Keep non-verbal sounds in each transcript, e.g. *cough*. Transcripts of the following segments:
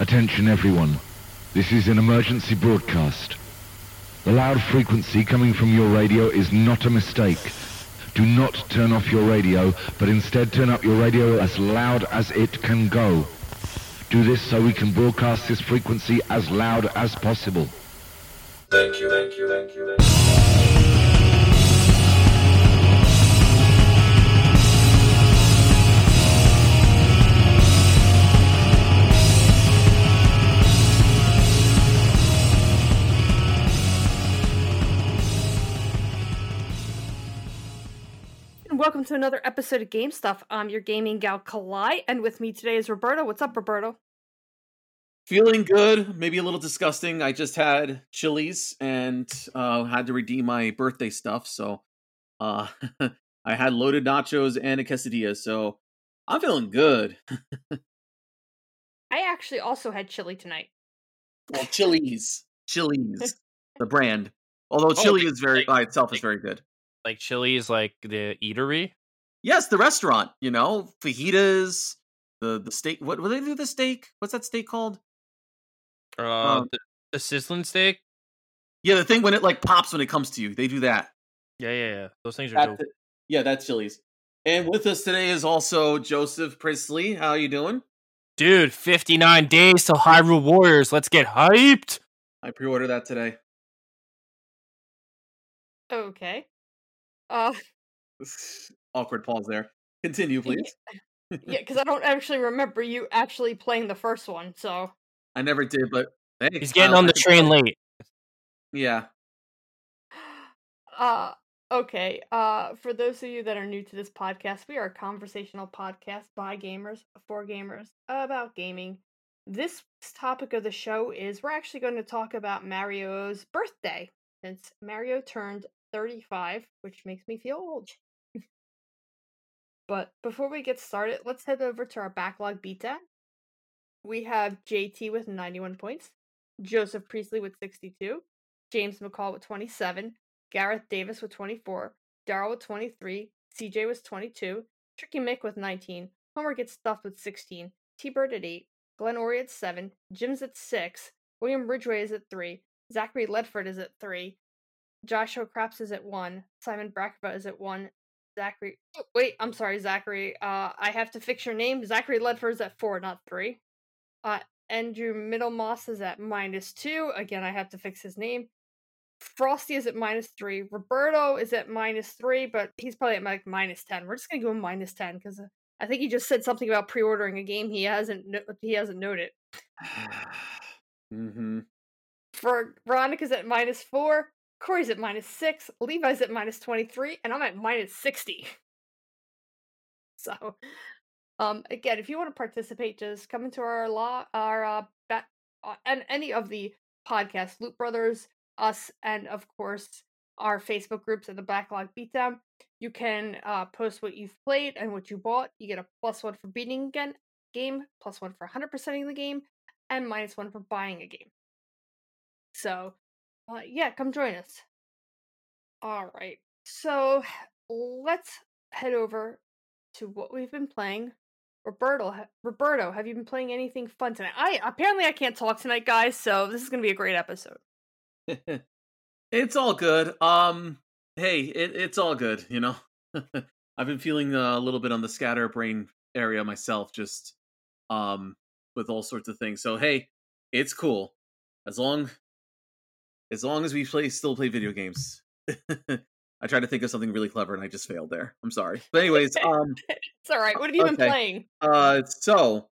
Attention everyone. This is an emergency broadcast. The loud frequency coming from your radio is not a mistake. Do not turn off your radio, but instead turn up your radio as loud as it can go. Do this so we can broadcast this frequency as loud as possible. Thank you, thank you, thank you, thank you. Welcome to another episode of Game Stuff. I'm your gaming gal Kalai, and with me today is Roberto. What's up, Roberto? Feeling good, maybe a little disgusting. I just had chilies and uh, had to redeem my birthday stuff, so uh, *laughs* I had loaded nachos and a quesadilla. So I'm feeling good. *laughs* I actually also had chili tonight. Well, chilies, Chili's, *laughs* the brand. Although chili like- is very by itself is very good. Like Chili's, like the eatery. Yes, the restaurant. You know, fajitas, the the steak. What what do they do? The steak? What's that steak called? Uh, Um, the, the sizzling steak. Yeah, the thing when it like pops when it comes to you. They do that. Yeah, yeah, yeah. Those things are That's dope. it. Yeah, that's Chili's. And with us today is also Joseph Priestley. How you doing? Dude, 59 days till Hyrule Warriors. Let's get hyped. I pre-ordered that today. Okay. Uh, Awkward pause there. Continue, please. *laughs* yeah, because I don't actually remember you actually playing the first one, so. I never did, but hey, He's getting on the train play. late. Yeah, *sighs* Uh, okay. Uh, for those of you that are new to this podcast, we are a conversational podcast by gamers, for gamers, about gaming. This topic of the show is we're actually going to talk about Mario's birthday, since Mario turned 35, which makes me feel old. *laughs* but before we get started, let's head over to our backlog beta. We have JT with 91 points, Joseph Priestley with 62, James McCall with 27, Gareth Davis with 24, Daryl with 23, CJ was 22, Tricky Mick with 19, Homer gets stuffed with 16, T Bird at 8, Glenn Ori at 7, Jim's at 6, William Ridgway is at 3, Zachary Ledford is at 3, Josh O'Craps is at 1, Simon Brackva is at 1, Zachary. oh, wait, I'm sorry, Zachary. Uh, I have to fix your name. Zachary Ledford is at 4, not 3. Uh, Andrew Middlemoss is at minus 2. Again, I have to fix his name. Frosty is at minus three. Roberto is at minus three, but he's probably at like minus ten. We're just gonna go minus ten because I think he just said something about pre-ordering a game he hasn't no- he hasn't noted. *sighs* mm-hmm. For Veronica's at minus four. Corey's at minus six. Levi's at minus twenty three, and I'm at minus sixty. *laughs* So, um, again, if you want to participate, just come into our law, our uh, ba- uh, and any of the podcasts, Loop Brothers, us, and of course our Facebook groups and the Backlog Beatdown. You can uh, post what you've played and what you bought. You get a plus one for beating again game, plus one for 100%ing the game, and minus one for buying a game. So, uh, yeah, come join us. All right, so let's head over to what we've been playing. Roberto, Roberto, have you been playing anything fun tonight? I apparently I can't talk tonight, guys. So this is gonna be a great episode. *laughs* it's all good. Um, hey, it, it's all good. You know, *laughs* I've been feeling a little bit on the scatterbrain area myself, just um, with all sorts of things. So hey, it's cool as long as long as we play still play video games. *laughs* I tried to think of something really clever and I just failed there. I'm sorry. But *laughs* anyways, um. It's all right. What have you been playing? Uh, so,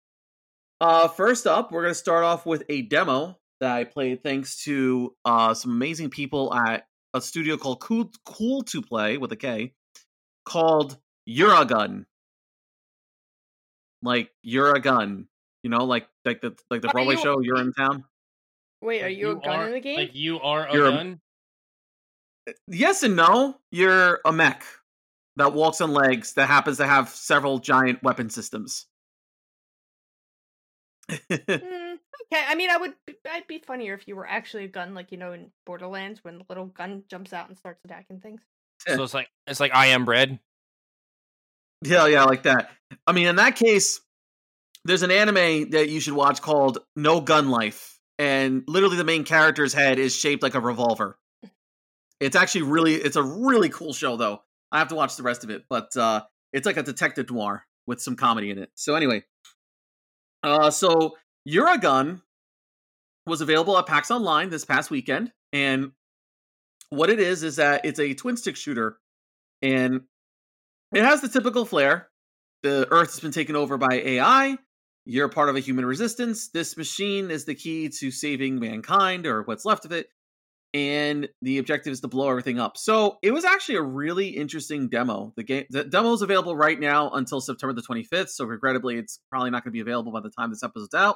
uh, first up, we're gonna start off with a demo that I played thanks to uh some amazing people at a studio called Cool Cool to Play with a K, called Uragun. Like you're a gun, you know, like like the like the Broadway you- show. You're in town. Wait, are Like, you a gun are, in the game? Like you are a You're a- gun. Yes and no. You're a mech that walks on legs that happens to have several giant weapon systems. *laughs* Mm, okay, I mean, I would. I'd be funnier if you were actually a gun, like you know in Borderlands when the little gun jumps out and starts attacking things. So it's like it's like I am bread. Yeah, yeah, like that. I mean, in that case, there's an anime that you should watch called No Gun Life, and literally the main character's head is shaped like a revolver. It's actually really, it's a really cool show though. I have to watch the rest of it, but uh, it's like a detective noir with some comedy in it. So anyway, uh, so Uragun was available at PAX Online this past weekend, and what it is is that it's a twin stick shooter, and it has the typical flair. The Earth has been taken over by AI. You're part of a human resistance. This machine is the key to saving mankind or what's left of it. And the objective is to blow everything up. So it was actually a really interesting demo. The game, the demo is available right now until September the 25th. So regrettably, it's probably not going to be available by the time this episode's out.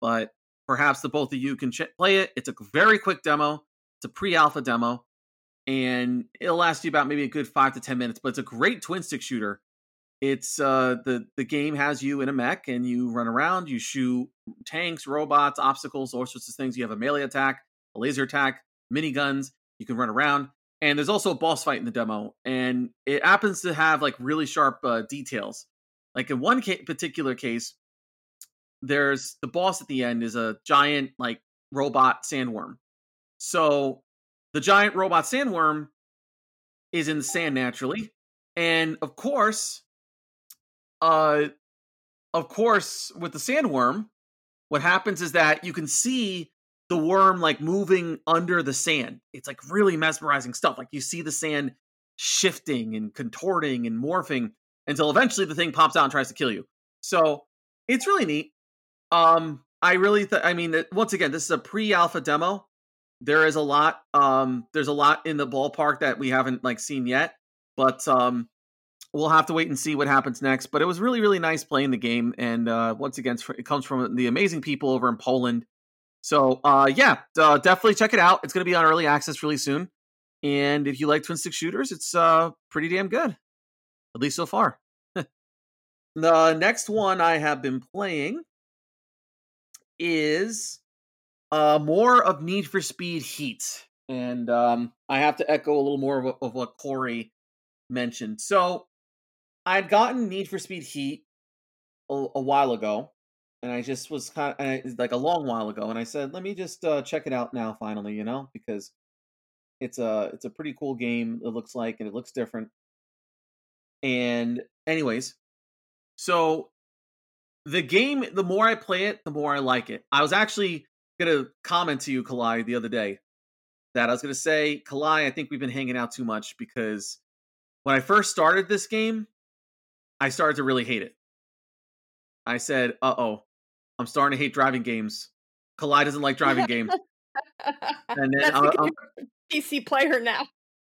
But perhaps the both of you can ch- play it. It's a very quick demo. It's a pre-alpha demo, and it'll last you about maybe a good five to ten minutes. But it's a great twin stick shooter. It's uh the the game has you in a mech and you run around, you shoot tanks, robots, obstacles, all sorts of things. You have a melee attack, a laser attack, miniguns. You can run around, and there's also a boss fight in the demo, and it happens to have like really sharp uh, details. Like in one ca- particular case, there's the boss at the end is a giant like robot sandworm. So the giant robot sandworm is in the sand naturally, and of course, uh, of course, with the sandworm, what happens is that you can see the worm like moving under the sand. It's like really mesmerizing stuff. Like you see the sand shifting and contorting and morphing until eventually the thing pops out and tries to kill you. So it's really neat. Um, I really, th- I mean, once again, this is a pre-alpha demo. There is a lot, um, there's a lot in the ballpark that we haven't like seen yet, but um, we'll have to wait and see what happens next. But it was really, really nice playing the game, and uh, once again, it comes from the amazing people over in Poland. So, uh, yeah, uh, definitely check it out. It's going to be on early access really soon, and if you like twin stick shooters, it's uh, pretty damn good, at least so far. *laughs* the next one I have been playing is uh more of Need for Speed Heat, and um, I have to echo a little more of, of what Corey mentioned. So I'd gotten Need for Speed Heat a, a while ago, and I just was kind of like a long while ago, and I said, let me just uh, check it out now, finally, you know, because it's a it's a pretty cool game. It looks like, and it looks different. And anyways, so the game, the more I play it, the more I like it. I was actually gonna comment to you, Kalai, the other day that I was gonna say, Kalai, I think we've been hanging out too much because when I first started this game, I started to really hate it. I said, "Uh oh, I'm starting to hate driving games." Kalai doesn't like driving games, and then That's I- because I'm- a PC player now.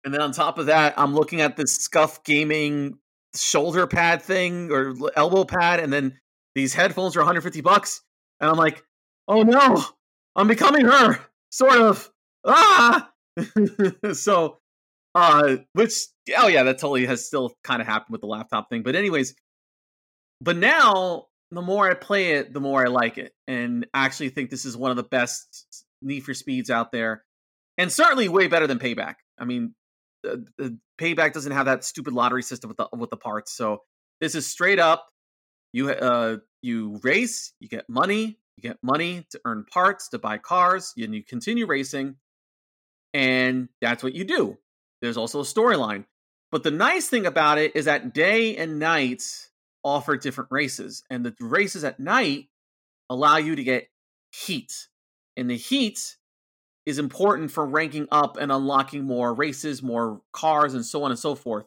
and then on top of that, I'm looking at this Scuff Gaming shoulder pad thing or elbow pad, and then these headphones are 150 bucks, and I'm like, "Oh no, I'm becoming her." Sort of. Ah. *laughs* so, uh, which oh yeah, that totally has still kind of happened with the laptop thing. But anyways, but now the more I play it, the more I like it, and actually think this is one of the best Need for Speeds out there, and certainly way better than Payback. I mean, the, the Payback doesn't have that stupid lottery system with the with the parts, so this is straight up. You uh you race, you get money, you get money to earn parts to buy cars, and you continue racing, and that's what you do. There's also a storyline. But the nice thing about it is that day and night offer different races, and the races at night allow you to get heat. And the heat is important for ranking up and unlocking more races, more cars, and so on and so forth.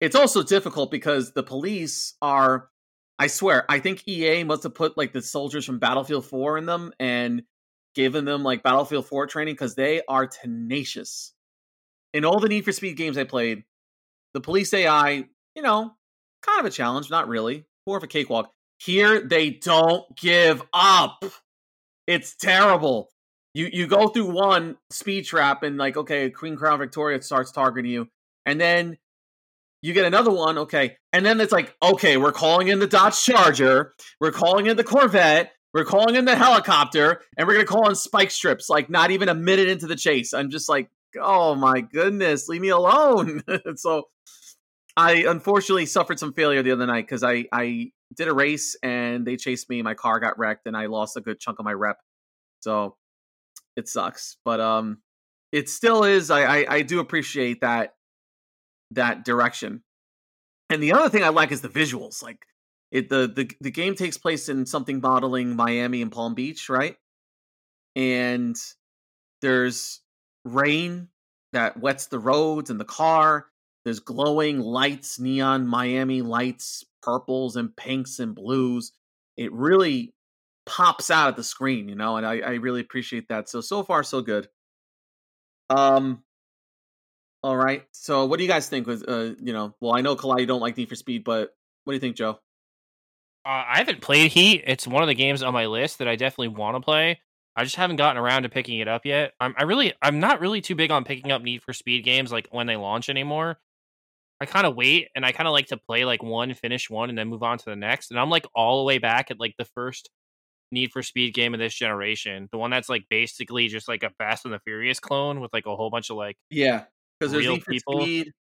It's also difficult because the police are, I swear, I think EA must have put like the soldiers from Battlefield 4 in them and given them like Battlefield 4 training because they are tenacious. In all the Need for Speed games I played, the police AI, you know, kind of a challenge, not really, more of a cakewalk. Here, they don't give up. It's terrible. You you go through one speed trap and like, okay, Queen Crown Victoria starts targeting you, and then you get another one, okay, and then it's like, okay, we're calling in the Dodge Charger, we're calling in the Corvette, we're calling in the helicopter, and we're gonna call in spike strips. Like, not even a minute into the chase, I'm just like, oh my goodness, leave me alone. *laughs* so I unfortunately suffered some failure the other night because I I did a race and they chased me. My car got wrecked and I lost a good chunk of my rep. So it sucks, but um, it still is. I I, I do appreciate that that direction. And the other thing I like is the visuals. Like it the the the game takes place in something modeling Miami and Palm Beach, right? And there's rain that wets the roads and the car. There's glowing lights, neon Miami lights, purples and pinks and blues. It really pops out at the screen, you know, and I, I really appreciate that. So so far so good. Um all right. So what do you guys think was uh you know, well I know Kalai you don't like Need for Speed, but what do you think, Joe? Uh, I haven't played Heat. It's one of the games on my list that I definitely want to play. I just haven't gotten around to picking it up yet. I'm I really I'm not really too big on picking up Need for Speed games like when they launch anymore. I kind of wait and I kind of like to play like one, finish one, and then move on to the next. And I'm like all the way back at like the first Need for Speed game of this generation, the one that's like basically just like a Fast and the Furious clone with like a whole bunch of like Yeah, because there's Need for people. Speed,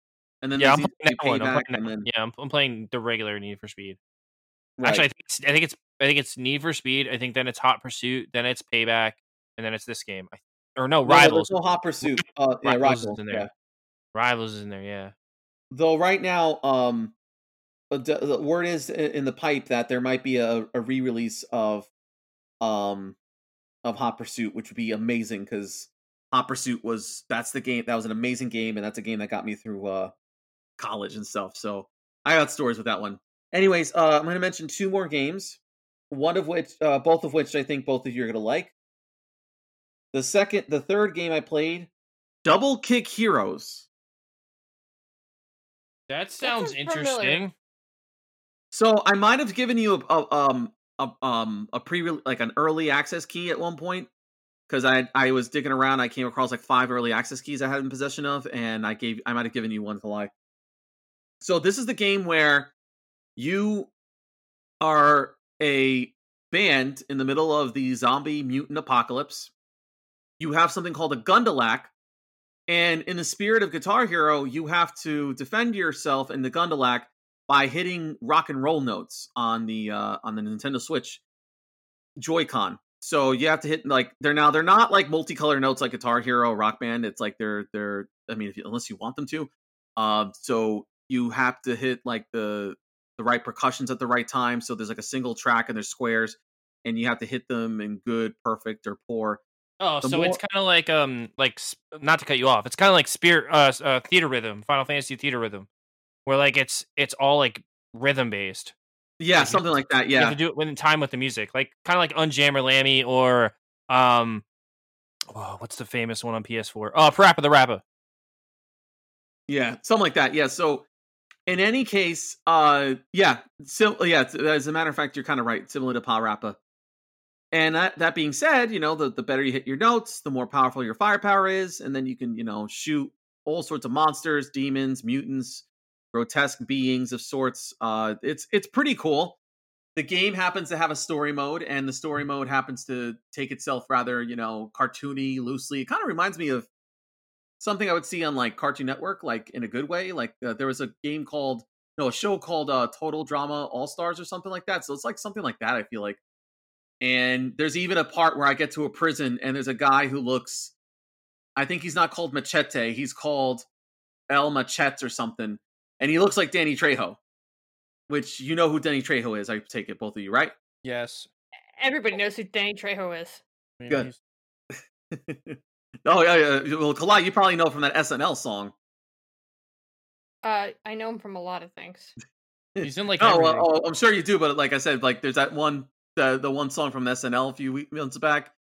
and then yeah, I'm playing, that one. I'm playing that- then yeah, I'm, I'm playing the regular Need for Speed. right. Actually, I think it's, I think it's I think it's Need for Speed. I think then it's Hot Pursuit, then it's Payback, and then it's this game. I, or no, No, no, Rivals. No Hot *laughs* Pursuit. Uh, yeah, Rivals Rivals. is in there. Yeah. Rivals is in there. Yeah. Though right now, um, uh, the, the word is in the pipe that there might be a, a re-release of, um, of Hot Pursuit, which would be amazing because Hot Pursuit was that's the game that was an amazing game, and that's a game that got me through uh college and stuff. So I got stories with that one. Anyways, uh, I'm going to mention two more games. One of which, uh, both of which I think both of you are going to like. The second, the third game I played, Double Kick Heroes. That sounds sounds familiar. interesting. So I might have given you a, a um a um a pre like an early access key at one point because I I was digging around. I came across like five early access keys I had in possession of, and I gave I might have given you one to lie. So this is the game where you are a band in the middle of the zombie mutant apocalypse. You have something called a Gundillac, and in the spirit of Guitar Hero, you have to defend yourself in the Gundillac by hitting rock and roll notes on the uh, on the Nintendo Switch Joy-Con. So you have to hit like they're now they're not like multicolor notes like Guitar Hero, Rock Band. It's like they're they're I mean you, unless you want them to. Um, so you have to hit like the the right percussions at the right time. So there's like a single track and there's squares, and you have to hit them in good, perfect, or poor. Oh, The so more- it's kind of like um like not to cut you off. It's kind of like spirit uh, uh Theatrhythm, Final Fantasy Theatrhythm, where like it's it's all like rhythm based. Yeah, Like, something like that. Yeah, you have to do it within time with the music, like kind of like Unjammer Lammy or um, oh, what's the famous one on PS4? Oh, PaRappa the Rapper. Yeah, something like that. Yeah. So, in any case, uh, yeah, so yeah. As a matter of fact, you're kind of right. Similar to PaRappa. And that that being said, you know, the the better you hit your notes, the more powerful your firepower is, and then you can, you know, shoot all sorts of monsters, demons, mutants, grotesque beings of sorts. Uh, it's it's pretty cool. The game happens to have a story mode, and the story mode happens to take itself rather, you know, cartoony, loosely. It kind of reminds me of something I would see on like Cartoon Network, like in a good way. Like uh, there was a game called, no, a show called uh, Total Drama All Stars or something like that. So it's like something like that. I feel like. And there's even a part where I get to a prison and there's a guy who looks, I think he's not called Machete, he's called El Machete or something, and he looks like Danny Trejo, which you know who Danny Trejo is. I take it, both of you, right? Yes. Everybody knows who Danny Trejo is. Good. *laughs* oh yeah, yeah. Well, Kalai, you probably know from that SNL song. Uh, I know him from a lot of things. He's in *laughs* like Oh, everything. well, oh, I'm sure you do, but like I said, like there's that one, the the one song from SNL a few week- months back.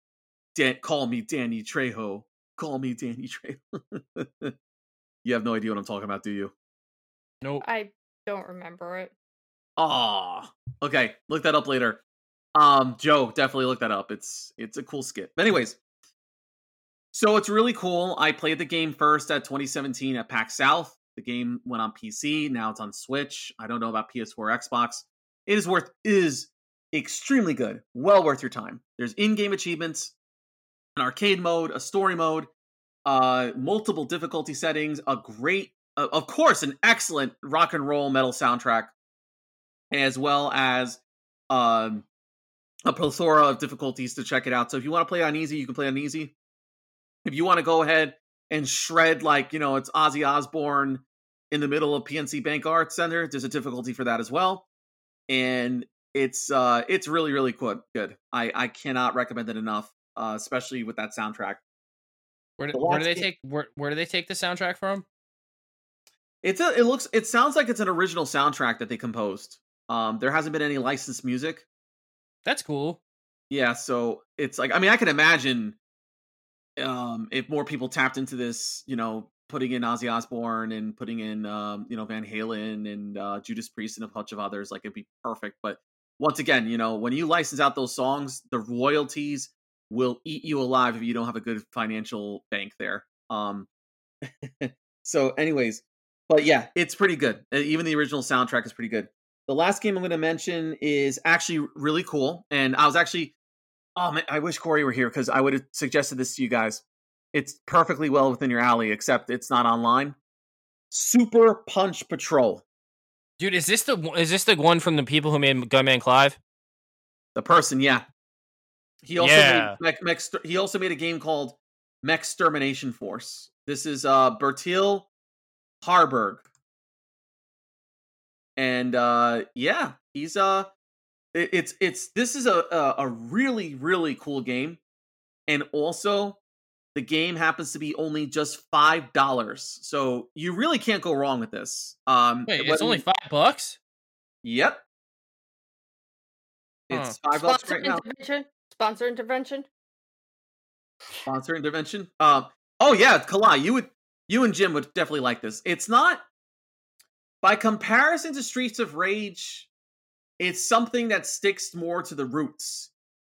Dan- call me Danny Trejo. Call me Danny Trejo. *laughs* you have no idea what I'm talking about, do you? nope. I don't remember it. Ah, okay. Look that up later. Um, Joe, definitely look that up. It's it's a cool skit. Anyways, so it's really cool. I played the game first at 2017 at PAX South. The game went on PC. Now it's on Switch. I don't know about PS4, Xbox. It is worth it is extremely good. Well worth your time. There's in-game achievements, an arcade mode, a story mode, uh, multiple difficulty settings, a great uh, of course, an excellent rock and roll metal soundtrack, as well as um, a plethora of difficulties to check it out. So if you want to play on easy, you can play on easy. If you want to go ahead and shred like you know it's Ozzy Osbourne in the middle of PNC Bank Arts Center, there's a difficulty for that as well, and it's uh it's really really good. Good. I I cannot recommend it enough, uh, especially with that soundtrack. Where do, where do they take where where do they take the soundtrack from? It's a it looks it sounds like it's an original soundtrack that they composed. Um, there hasn't been any licensed music. That's cool. Yeah, so it's like I mean I can imagine um if more people tapped into this, you know, putting in Ozzy Osbourne and putting in um, you know, Van Halen and uh Judas Priest and a bunch of others, like it'd be perfect. But once again, you know, when you license out those songs, the royalties will eat you alive if you don't have a good financial bank there. Um *laughs* so anyways, but yeah, it's pretty good. Even the original soundtrack is pretty good. The last game I'm going to mention is actually really cool, and I was actually, oh man, I wish Corey were here because I would have suggested this to you guys. It's perfectly well within your alley, except it's not online. Super Punch Patrol. Dude, is this the one- is this the one from the people who made Gunman Clive? The person, yeah. He also Yeah. made Mech, Mech, he also made a game called Mechstermination Force. This is uh Bertil Hörberg. And uh yeah, he's uh it- it's it's this is a, a a really really cool game. And also the game happens to be only just five dollars. So you really can't go wrong with this. Um Wait, it's only five bucks. Yep. It's five bucks Sponsor right now. intervention. Sponsor intervention. sponsor intervention. Um, oh yeah, Kalai, you would, you and Jim would definitely like this. It's not, by comparison to Streets of Rage, it's something that sticks more to the roots.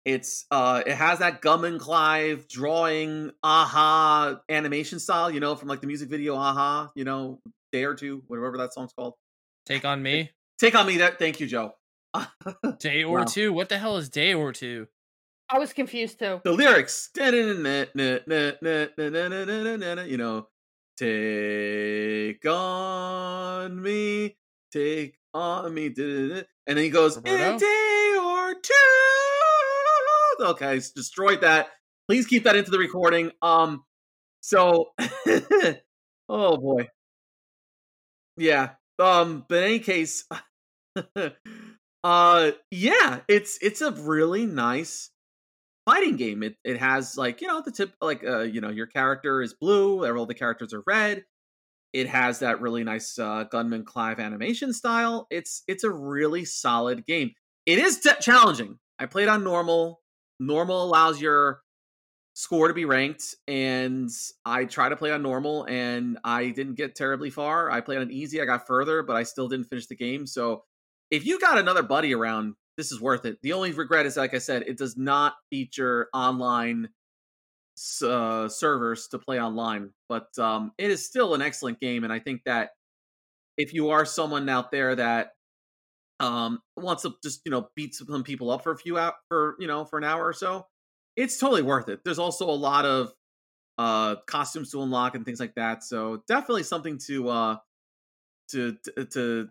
It's, uh, it has that Gunman Clive drawing, aha animation style, you know, from like the music video, aha, you know, day or two, whatever that song's called. Take on me. Take on me that. Thank you, Joe. *laughs* Day or Wow. two. What the hell is day or two? I was confused too. the lyrics, you know, take on me, take on me, and then he goes, in a day or two. Okay, s- destroyed that. Please keep that into the recording. Um, so, *laughs* oh boy, yeah. Um, but in any case, *laughs* uh, yeah, it's it's a really nice fighting game. It it has like you know the tip like uh you know your character is blue, all the characters are red. It has that really nice uh, Gunman Clive animation style. It's it's a really solid game. It is t- challenging. I played on normal. Normal allows your score to be ranked, and I try to play on normal, and I didn't get terribly far. I played on easy. I got further, but I still didn't finish the game. So if you got another buddy around, this is worth it. The only regret is, like I said, it does not feature online uh, servers to play online, but um, it is still an excellent game. And I think that if you are someone out there that um, wants to just you know beat some people up for a few out for you know for an hour or so, it's totally worth it. There's also a lot of uh, costumes to unlock and things like that, so definitely something to uh, to to, to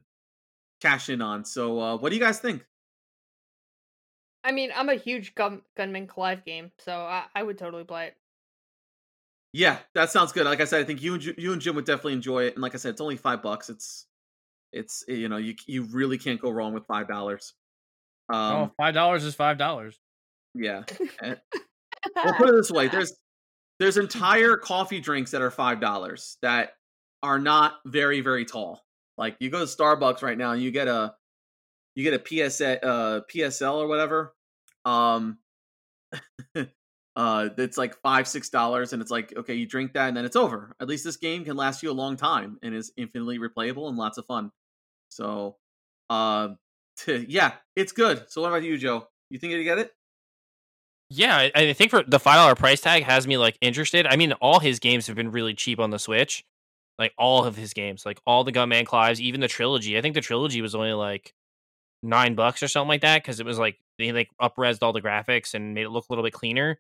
cash in on. So, uh, what do you guys think? I mean, I'm a huge Gun- Gunman Clive game, so I, I would totally play it. Yeah, that sounds good. Like I said, I think you and Ju- you and Jim would definitely enjoy it. And like I said, it's only five bucks. It's it's you know you you really can't go wrong with five dollars. Um, oh, five dollars is five dollars. yeah. And- well, put it this way: *laughs* there's there's entire coffee drinks that are five dollars that are not very very tall. Like you go to Starbucks right now and you get a you get a PSA uh PSL or whatever. Um *laughs* uh it's like five six dollars and it's like okay you drink that and then it's over at least this game can last you a long time and is infinitely replayable and lots of fun so uh *laughs* yeah it's good so what about you joe you think you get it Yeah, I, I think for the five dollar price tag has me like interested. I mean, all his games have been really cheap on the Switch, like all of his games, like all the Gunman Clives, even the trilogy. I think the trilogy was only like nine bucks or something like that because it was like they like upresed all the graphics and made it look a little bit cleaner.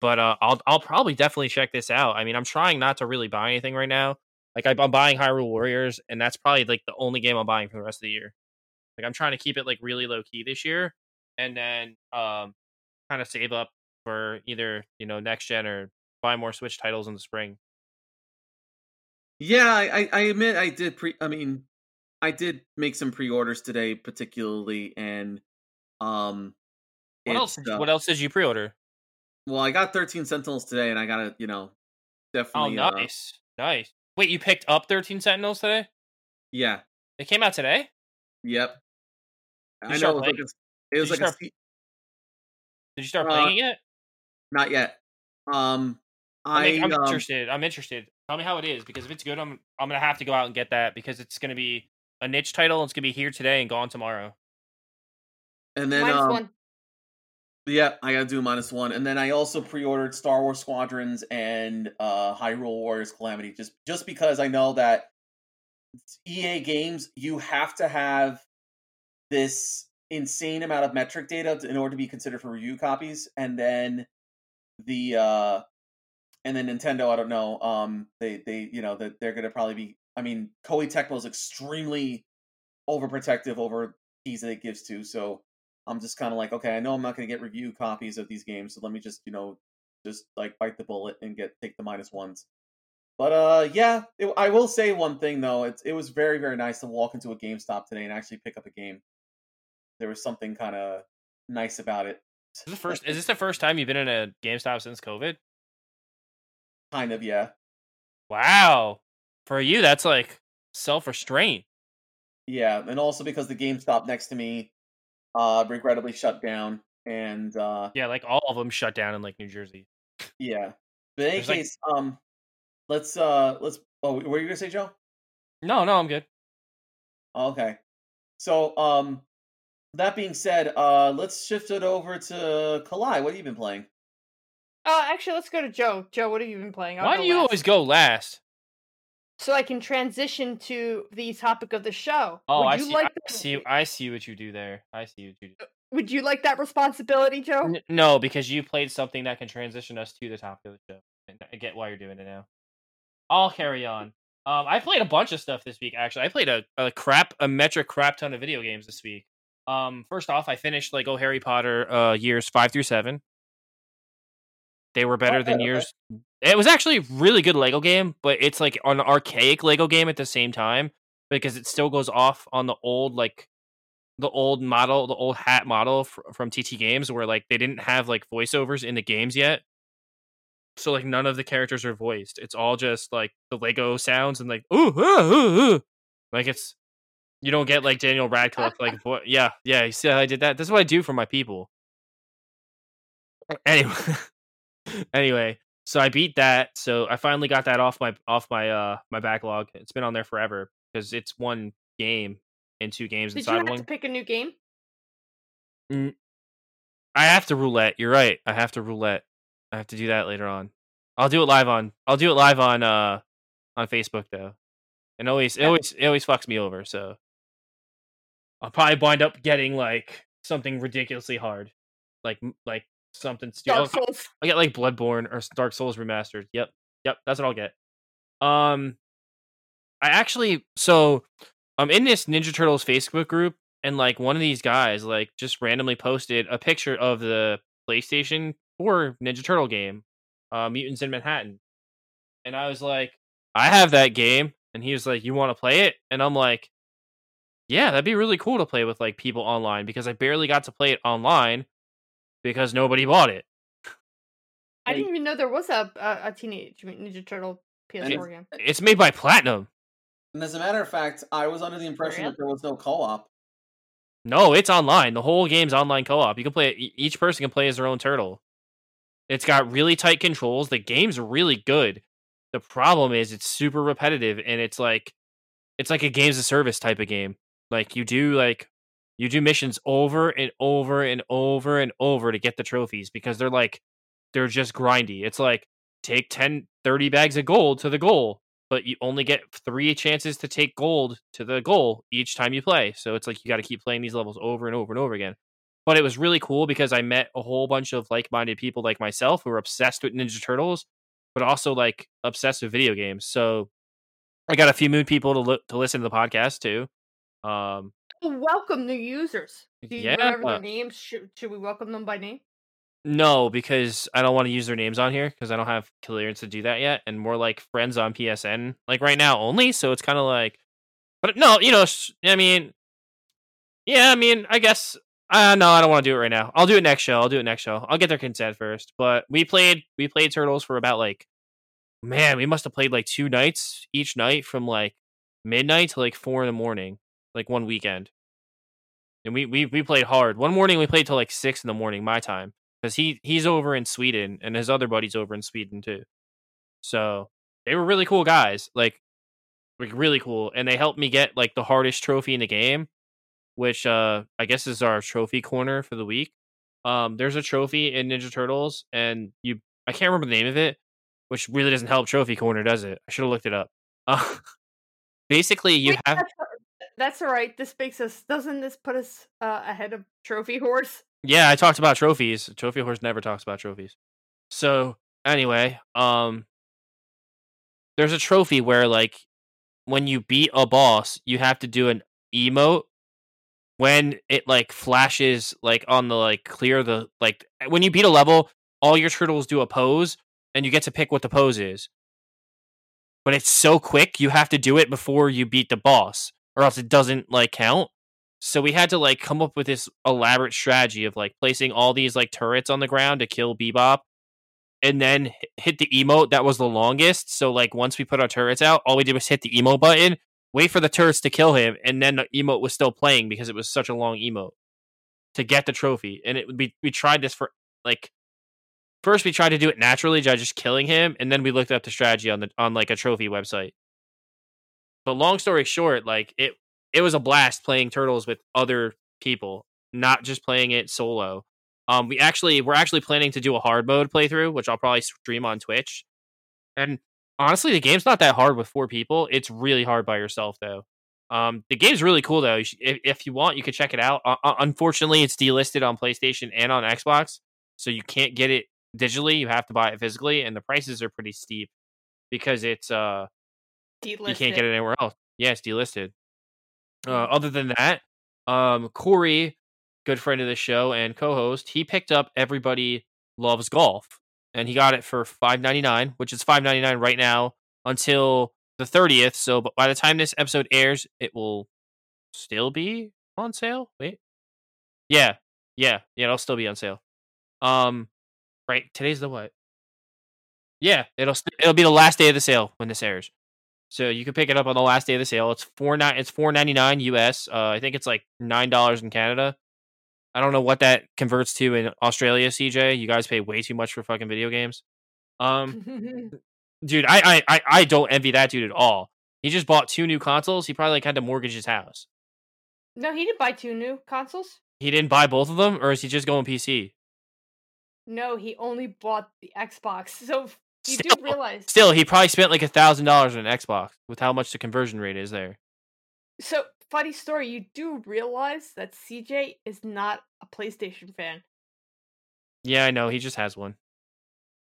But uh, I'll I'll probably definitely check this out. I mean, I'm trying not to really buy anything right now Like I'm buying Hyrule Warriors, and that's probably like the only game I'm buying for the rest of the year. Like I'm trying to keep it like really low key this year, and then um, kind of save up for either you know next gen or buy more Switch titles in the spring. Yeah, I- I admit I did pre. I mean, I did make some pre-orders today, particularly, and um, What else? did- uh, What else did you pre-order? Well, I got 13 Sentinels today, and I gotta, you know, Oh, definitely. uh, nice, nice. Wait, you picked up 13 Sentinels today? yeah. It came out today. Yep. You I know. It was like a, it was like a start- se- Did you start Uh, playing it yet? not yet. Um, I I'm um, interested. I'm interested. Tell me how it is because if it's good, I'm I'm gonna have to go out and get that because it's gonna be a niche title. and It's gonna be here today and gone tomorrow. and then Minus um, one. Yeah, I gotta do minus one, and then I also pre-ordered Star Wars Squadrons and uh Hyrule Warriors Calamity, just just because I know that EA games you have to have this insane amount of metric data in order to be considered for review copies, and then the uh and then Nintendo, I don't know, um, they they you know that they're gonna probably be. I mean, Koei Tecmo is extremely overprotective over keys that it gives to, so I'm just kind of like, okay, I know I'm not going to get review copies of these games, so let me just, you know, just like bite the bullet and get take the minus ones. But uh, yeah, it, I will say one thing though. It it was very very nice to walk into a GameStop today and actually pick up a game. There was something kind of nice about it. Is this the first? Is this the first time you've been in a GameStop since COVID? kind of yeah, Wow, for you that's like self restraint. yeah, and also because the GameStop next to me, uh, regrettably shut down, and uh, Yeah, like all of them shut down in like New Jersey. yeah. But in any There's, like- case, um, let's uh, let's. Oh, what were you gonna say, Joe? No, no, I'm good. Okay. So, um, that being said, uh, let's shift it over to Kalai. What have you been playing? Uh, actually, let's go to Joe. Joe, what have you been playing? I'll Why do you last. always go last? So I can transition to the topic of the show. Oh, would I you see. like I that- see. I see what you do there. I see what you do. Would you like that responsibility, Joe? N- No, because you played something that can transition us to the topic of the show. I get why you're doing it now. I'll carry on. Um, I played a bunch of stuff this week. Actually, I played a, a crap, a metric crap ton of video games this week. Um, first off, I finished Lego Harry Potter uh years five through seven. They were better than oh, Okay, okay. It was actually a really good Lego game, but it's like an archaic Lego game at the same time because it still goes off on the old like the old model, the old hat model fr- from TT Games, where like they didn't have like voiceovers in the games yet. So like none of the characters are voiced. It's all just like the Lego sounds and like ooh, ooh, ooh, ooh. like it's you don't get like Daniel Radcliffe like *laughs* vo- yeah yeah. You see how I did that? That's what I do for my people. Anyway, *laughs* anyway, so I beat that. So I finally got that off my off my uh my backlog. It's been on there forever because it's one game and two games Did you have one. to pick a new game? I have to roulette. You're right. I have to roulette. I have to do that later on. I'll do it live on. I'll do it live on uh on Facebook though. And always it always it always fucks me over. So I'll probably wind up getting like something ridiculously hard, like like something stupid. I'll get like Bloodborne or Dark Souls remastered. Yep, yep, that's what I'll get. Um, I actually so I'm in this Ninja Turtles Facebook group, and like one of these guys like just randomly posted a picture of the PlayStation 4 Ninja Turtle game, uh, Mutants in Manhattan, and I was like, I have that game, and he was like, you want to play it? And I'm like, yeah, that'd be really cool to play with like people online because I barely got to play it online because nobody bought it. I didn't even know there was a a, a Teenage Mutant Ninja Turtle PS4 game. It's made by Platinum. And as a matter of fact, I was under the impression Really? that there was no co-op. No, it's online. The whole game's online co-op. You can play. Each person can play as their own turtle. It's got really tight controls. The game's really good. The problem is it's super repetitive and it's like it's like a games of service type of game. Like you do like you do missions over and over and over and over to get the trophies because they're like they're just grindy. It's like take 10 30 bags of gold to the goal, but you only get 3 chances to take gold to the goal each time you play. So it's like you got to keep playing these levels over and over and over again. But it was really cool because I met a whole bunch of like-minded people like myself who were obsessed with Ninja Turtles, but also like obsessed with video games. So I got a few new people to look to listen to the podcast too. Um, Welcome new users. Do you Yeah. remember their names? Should, should we welcome them by name? no, because I don't want to use their names on here because I don't have clearance to do that yet, and more like friends on PSN like right now only. So it's kind of like, but no, you know, I mean, yeah, I mean, I guess. Uh, no, I don't want to do it right now. I'll do it next show. I'll do it next show. I'll get their consent first. But we played we played Turtles for about like man, we must have played like two nights each night from like midnight to like four in the morning, like one weekend. And we we we played hard. One morning we played till like six in the morning my time because he he's over in Sweden and his other buddies over in Sweden too. So they were really cool guys, like like really cool, and they helped me get like the hardest trophy in the game, which uh I guess is our trophy corner for the week. Um, there's a trophy in Ninja Turtles, and you I can't remember the name of it, which really doesn't help Trophy Corner, does it? I should have looked it up. Uh, *laughs* basically, you Wait, have That's, all right. This makes us. Doesn't this put us uh, ahead of Trophy *laughs* Horse? yeah. I talked about trophies. Trophy Horse never talks about trophies. So anyway, um, there's a trophy where like when you beat a boss, you have to do an emote when it like flashes like on the like clear the like when you beat a level, all your turtles do a pose and you get to pick what the pose is. But it's so quick, you have to do it before you beat the boss, or else it doesn't like count. So we had to like come up with this elaborate strategy of like placing all these like turrets on the ground to kill Bebop, and then hit the emote that was the longest. So like once we put our turrets out, all we did was hit the emote button, wait for the turrets to kill him, and then the emote was still playing because it was such a long emote to get the trophy. And it be we tried this for like first we tried to do it naturally by just killing him, and then we looked up the strategy on the on like a trophy website. But long story short, like it it was a blast playing turtles with other people, not just playing it solo. Um, we actually we're actually planning to do a hard mode playthrough, which I'll probably stream on Twitch. And honestly, the game's not that hard with four people. It's really hard by yourself, though. Um, the game's really cool, though. If, if you want, you could check it out. Uh, uh, unfortunately, it's delisted on PlayStation and on Xbox, so you can't get it digitally. You have to buy it physically, and the prices are pretty steep because it's uh you can't get it anywhere else. Yeah, delisted. Uh, other than that, um, Corey, good friend of the show and co-host, he picked up Everybody Loves Golf, and he got it for five ninety nine, which is five ninety nine right now until the thirtieth. So, but by the time this episode airs, it will still be on sale. Wait, yeah, yeah, yeah, it'll still be on sale. Um, right, today's the what? Yeah, it'll st- it'll be the last day of the sale when this airs. So you can pick it up on the last day of the sale. It's four nine. It's four ninety nine US. Uh, I think it's like nine dollars in Canada. I don't know what that converts to in Australia. CJ, you guys pay way too much for fucking video games. Um, *laughs* dude, I I I, I don't envy that dude at all. He just bought two new consoles. He probably like had to mortgage his house. no, he didn't buy two new consoles. He didn't buy both of them, or is he just going PC? No, he only bought the Xbox. *laughs* So you Still- do realize. Still, he probably spent like a thousand dollars on an Xbox with how much the conversion rate is there. So funny story. You do realize that CJ is not a PlayStation fan. Yeah, I know. He just has one.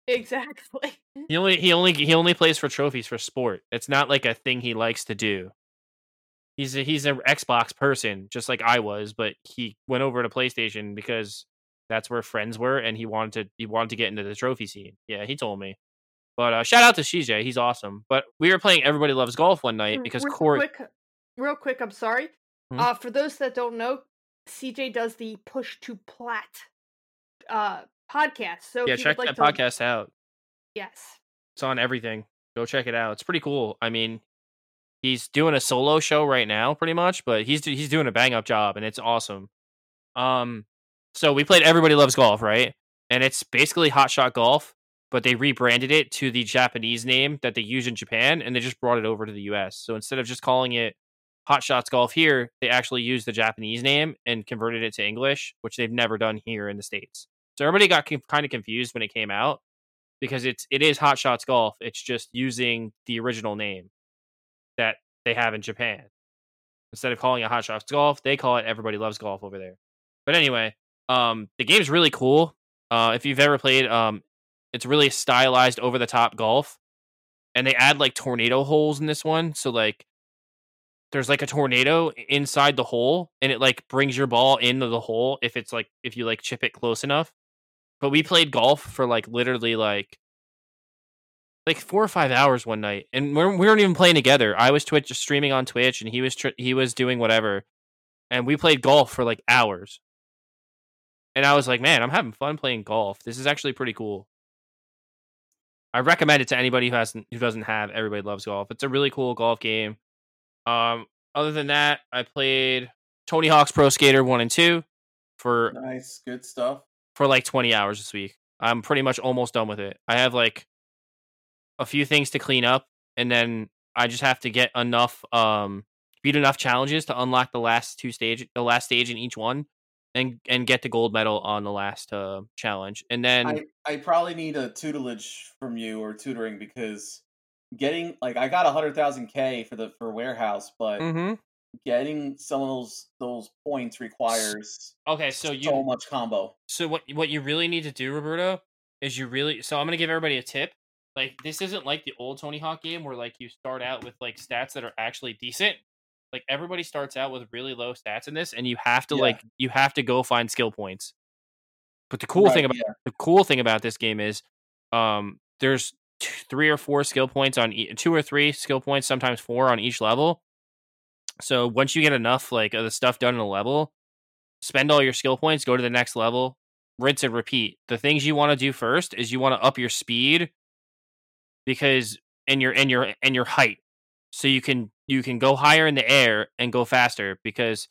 Exactly. He only he only he only plays for trophies for sport. It's not like a thing he likes to do. He's a, he's an Xbox person, just like I was, but he went over to PlayStation because that's where friends were, and he wanted to he wanted to get into the trophy scene. Yeah, he told me. But uh, shout out to CJ, he's awesome. But we were playing Everybody Loves Golf one night because real Corey. quick, real quick. I'm sorry. Hmm? Uh, for those that don't know, CJ does the Push to Plat uh podcast. So Yeah, check like that to- podcast out. Yes. It's on everything. Go check it out. It's pretty cool. I mean, he's doing a solo show right now, pretty much, but he's he's doing a bang up job, and it's awesome. Um, so we played Everybody Loves Golf, right? And it's basically Hot Shot Golf, but they rebranded it to the Japanese name that they use in Japan, and they just brought it over to the U.S. So instead of just calling it Hot Shots Golf here, they actually used the Japanese name and converted it to English, which they've never done here in the states. So everybody got kind of confused when it came out because it's it is Hot Shots Golf. It's just using the original name that they have in Japan. Instead of calling it Hot Shots Golf, they call it Everybody Loves Golf over there. But anyway, um, the game's really cool. Uh, if you've ever played, um, it's really stylized, over the top golf, and they add like tornado holes in this one. So like there's like a tornado inside the hole and it like brings your ball into the hole if it's like if you like chip it close enough. But we played golf for like literally like like four or five hours one night, and we're, we weren't even playing together. I was Twitch streaming on Twitch, and he was tr- he was doing whatever, and we played golf for like hours. And I was like, man, I'm having fun playing golf. This is actually pretty cool. I recommend it to anybody who hasn't who doesn't have. Everybody loves golf. It's a really cool golf game. Um, other than that, I played Tony Hawk's Pro Skater one and two for Nice, good stuff. for like 20 hours this week. I'm pretty much almost done with it. I have like a few things to clean up and then I just have to get enough um beat enough challenges to unlock the last two stage the last stage in each one and and get the gold medal on the last uh challenge. And then I, I probably need a tutelage from you or tutoring because getting like I got a hundred thousand K for the for warehouse, but Mhm. getting some of those those points requires Okay, so you so, much combo. so what what you really need to do, Roberto, is you really so I'm gonna give everybody a tip. Like this isn't like the old Tony Hawk game where like you start out with like stats that are actually decent. Like everybody starts out with really low stats in this, and you have to Yeah. like you have to go find skill points. But the cool thing about yeah. the cool thing about this game is, um, there's t- three or four skill points on e- two or three skill points, sometimes four on each level. So once you get enough like of the stuff done in a level, spend all your skill points, go to the next level, rinse and repeat. The things you want to do first is you want to up your speed because and your and your and your height. So you can you can go higher in the air and go faster because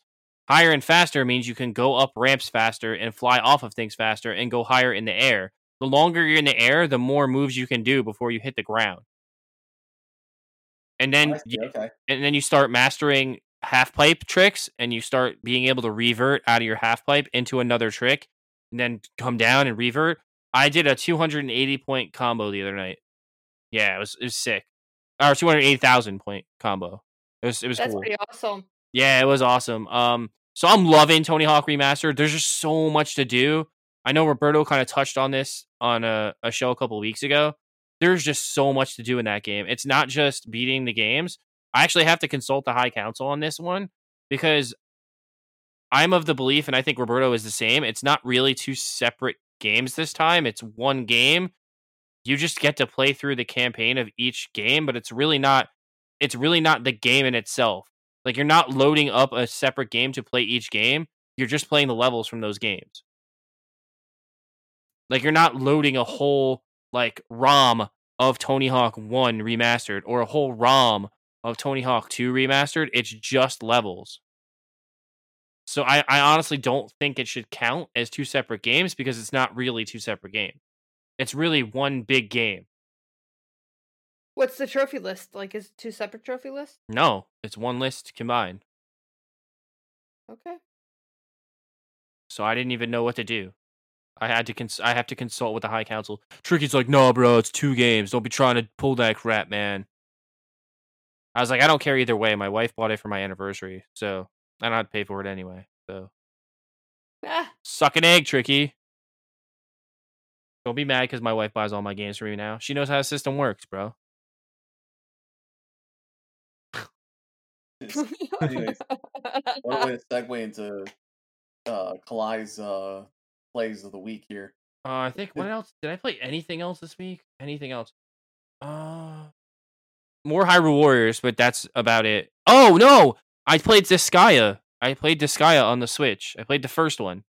higher and faster means you can go up ramps faster and fly off of things faster and go higher in the air. The longer you're in the air, the more moves you can do before you hit the ground. And then oh, I see, you- okay. and then you start mastering half pipe tricks and you start being able to revert out of your half pipe into another trick and then come down and revert. I did a 280 point combo the other night. Yeah, it was it was sick. Or 280,000 point combo. It was it was That's cool. pretty awesome. Yeah, it was awesome. Um, so I'm loving Tony Hawk Remastered. There's just so much to do. I know Roberto kind of touched on this on a, a show a couple weeks ago. There's just so much to do in that game. It's not just beating the games. I actually have to consult the High Council on this one because I'm of the belief, and I think Roberto is the same. It's not really two separate games this time. It's one game. You just get to play through the campaign of each game, but it's really not. It's really not the game in itself. Like you're not loading up a separate game to play each game. You're just playing the levels from those games. Like you're not loading a whole like ROM of Tony Hawk 1 remastered or a whole ROM of Tony Hawk 2 remastered. It's just levels. So I, I honestly don't think it should count as two separate games because it's not really two separate games. It's really one big game. What's the trophy list? Like, is it two separate trophy lists? No, it's one list combined. Okay. So I didn't even know what to do. I had to cons- I have to consult with the High Council. Tricky's like, no, bro, it's two games. Don't be trying to pull that crap, man. I was like, I don't care either way. My wife bought it for my anniversary, so and I'd pay for it anyway. So Ah, suck an egg, Tricky. Don't be mad because my wife buys all my games for me now. She knows how the system works, bro. Anyways, what a way to segue into uh Kalai's uh plays of the week here. Uh, I think what else did I play? Anything else this week? Anything else? Uh, more Hyrule Warriors, but that's about it. Oh no, I played Disgaea. I played Disgaea on the Switch. I played the first one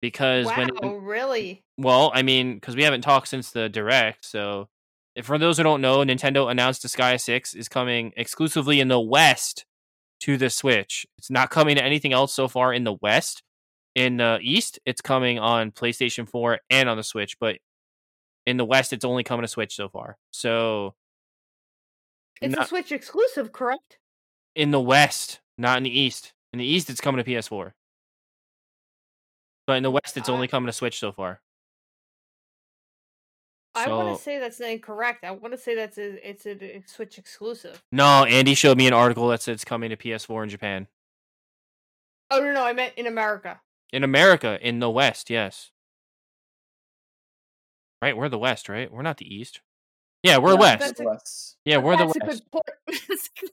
because wow, when it- really? well, I mean, because we haven't talked since the direct. So, if for those who don't know, Nintendo announced Disgaea Six is coming exclusively in the West to the Switch. It's not coming to anything else so far in the West. In the East, it's coming on PlayStation Four and on the Switch, but in the West, it's only coming to Switch so far. So, It's not- a Switch exclusive, correct? in the West, not in the East. In the East, it's coming to PS4. But in the West, it's only ah. coming to Switch so far. I want to say that's incorrect. I want to say that's a, it's a, a Switch exclusive. No, Andy showed me an article that said it's coming to PS4 in Japan. Oh no, no, I meant in America. In America, in the West, yes. Right, we're the West, right? We're not the East. Yeah, we're Yeah, west. That's a- West. Yeah, we're the west. *laughs* good point.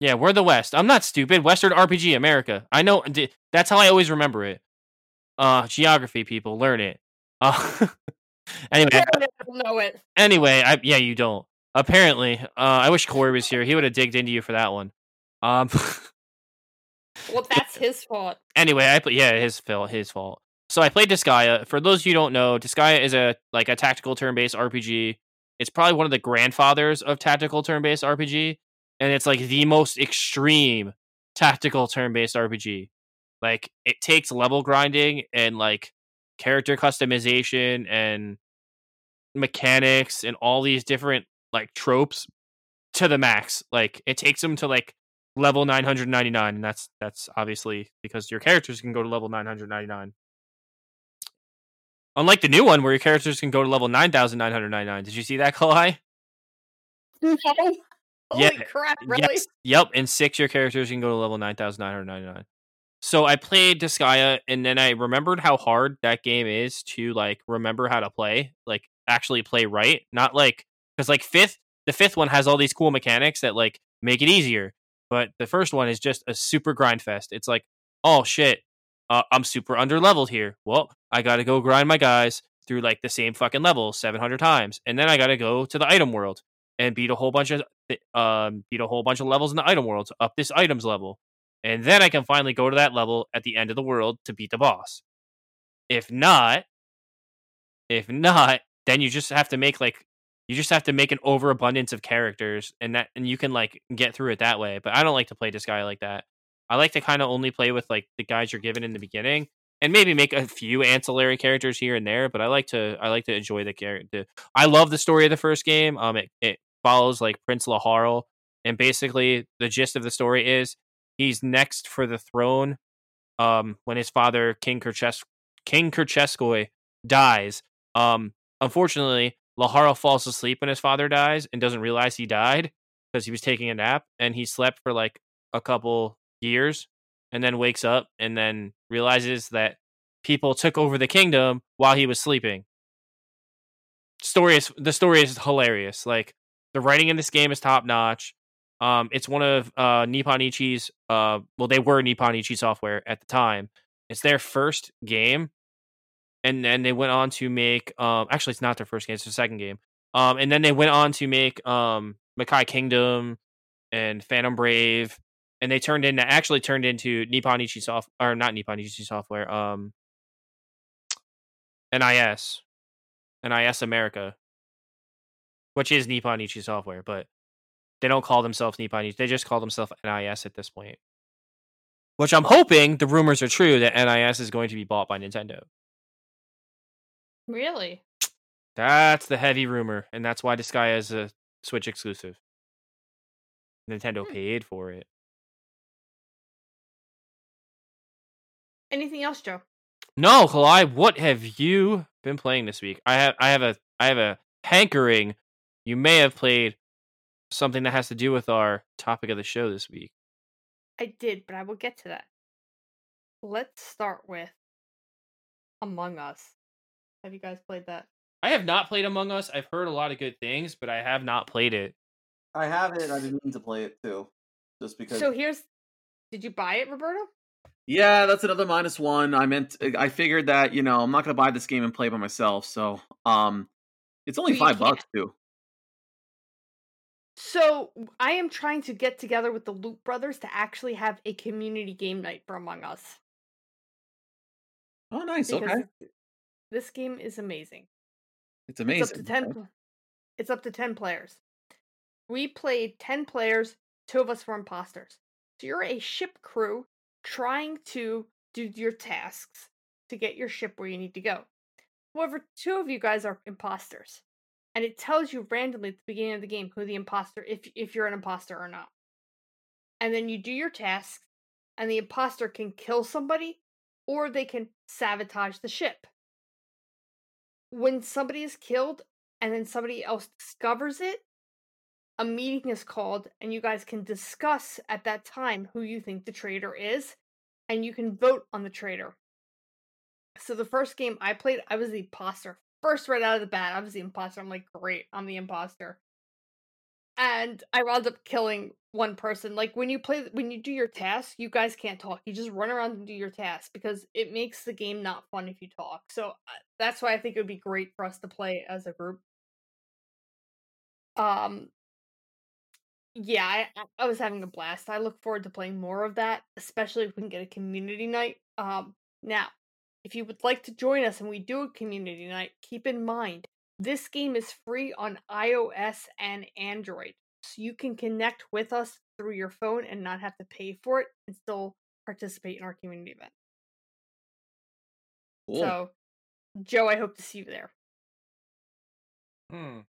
Yeah, we're the west. I'm not stupid. Western RPG America. I know. d- That's how I always remember it. Uh, geography people learn it. Uh, *laughs* anyway, I don't know it. anyway, I yeah, you don't. Apparently, uh, I wish Corey was here. He would have digged into you for that one. Um. *laughs* Well, that's his fault. anyway, I play. Yeah, his fault. His fault. So I played Disgaea. For those of you who don't know, Disgaea is a like a tactical turn-based RPG. It's probably one of the grandfathers of tactical turn-based RPG, and it's like the most extreme tactical turn-based RPG. Like it takes level grinding and like character customization and mechanics and all these different like tropes to the max. Like it takes them to like level 999 and that's that's obviously because your characters can go to level 999 unlike the new one where your characters can go to level 9999 did you see that *laughs* Kalai? *laughs* No. Holy Yeah, crap! Really? yes yep in six your characters can go to level 9999 so i played disgaea and then i remembered how hard that game is to like remember how to play like actually play right not like because like fifth the fifth one has all these cool mechanics that like make it easier but the first one is just a super grind fest. It's like oh shit uh, i'm super under leveled here. Well i gotta go grind my guys through like the same fucking level 700 times and then i gotta go to the item world and beat a whole bunch of um beat a whole bunch of levels in the item world to up this items level and then i can finally go to that level at the end of the world to beat the boss. If not if not then you just have to make like you just have to make an overabundance of characters and that and you can like get through it that way but i don't like to play Disgaea like that. I like to kind of only play with like the guys you're given in the beginning and maybe make a few ancillary characters here and there but i like to i like to enjoy the character i love the story of the first game um it, it follows like prince laharl and basically the gist of the story is he's next for the throne um when his father king Kerches- king Krichevskoy dies. Um unfortunately laharl falls asleep when his father dies and doesn't realize he died because he was taking a nap and he slept for like a couple years and then wakes up and then realizes that people took over the kingdom while he was sleeping. Story is the story is hilarious. Like the writing in this game is top notch um, it's one of uh, Nippon Ichi's. Uh, well, they were Nippon Ichi software at the time. It's their first game, and then they went on to make. Um, actually, it's not their first game; it's their second game. Um, and then they went on to make um, Makai Kingdom and Phantom Brave, and they turned into actually turned into Nippon Ichi soft or not Nippon Ichi software. Um, NIS, NIS America, which is Nippon Ichi software, but they don't call themselves Nippon. They just call themselves NIS at this point. Which I'm hoping the rumors are true that NIS is going to be bought by Nintendo. Really? That's the heavy rumor, and that's why Disgaea is a Switch exclusive. Nintendo Hmm. paid for it. Anything else, Joe? No, Kalai, what have you been playing this week? I have I have a I have a hankering. You may have played something that has to do with our topic of the show this week. I did, but I will get to that. Let's start with Among Us. Have you guys played that? I have not played Among Us. I've heard a lot of good things, but I have not played it. I have it. I've been meaning to play it too, just because. So here's did you buy it, Roberto? Yeah, that's another minus one. I meant I figured that you know I'm not gonna buy this game and play by myself, so um, it's only Well, you five bucks too. So I am trying to get together with the Loop Brothers to actually have a community game night for Among Us. Oh, nice. because Okay, This game is amazing. it's It's amazing. up to ten. pl- It's up to ten players. We played ten players. Two of us were imposters. So you're a ship crew trying to do your tasks to get your ship where you need to go. However, two of you guys are imposters, and it tells you randomly at the beginning of the game who the imposter, if if you're an imposter or not. And then you do your tasks, and the imposter can kill somebody, or they can sabotage the ship when somebody is killed and then somebody else discovers it, a meeting is called and you guys can discuss at that time who you think the traitor is and you can vote on the traitor. So the first game I played, I was the imposter. First right out of the bat, I was the imposter. I'm like, great, I'm the imposter. And I wound up killing one person. Like when you play, when you do your task, you guys can't talk. You just run around and do your task because it makes the game not fun if you talk. So uh, that's why I think it would be great for us to play as a group. Um, yeah, I, I- I was having a blast. I look forward to playing more of that, especially if we can get a community night. Um, now, if you would like to join us and we do a community night, keep in mind this game is free on iOS and Android. So you can connect with us through your phone and not have to pay for it and still participate in our community event. Cool. So, Joe, I hope to see you there. Hmm.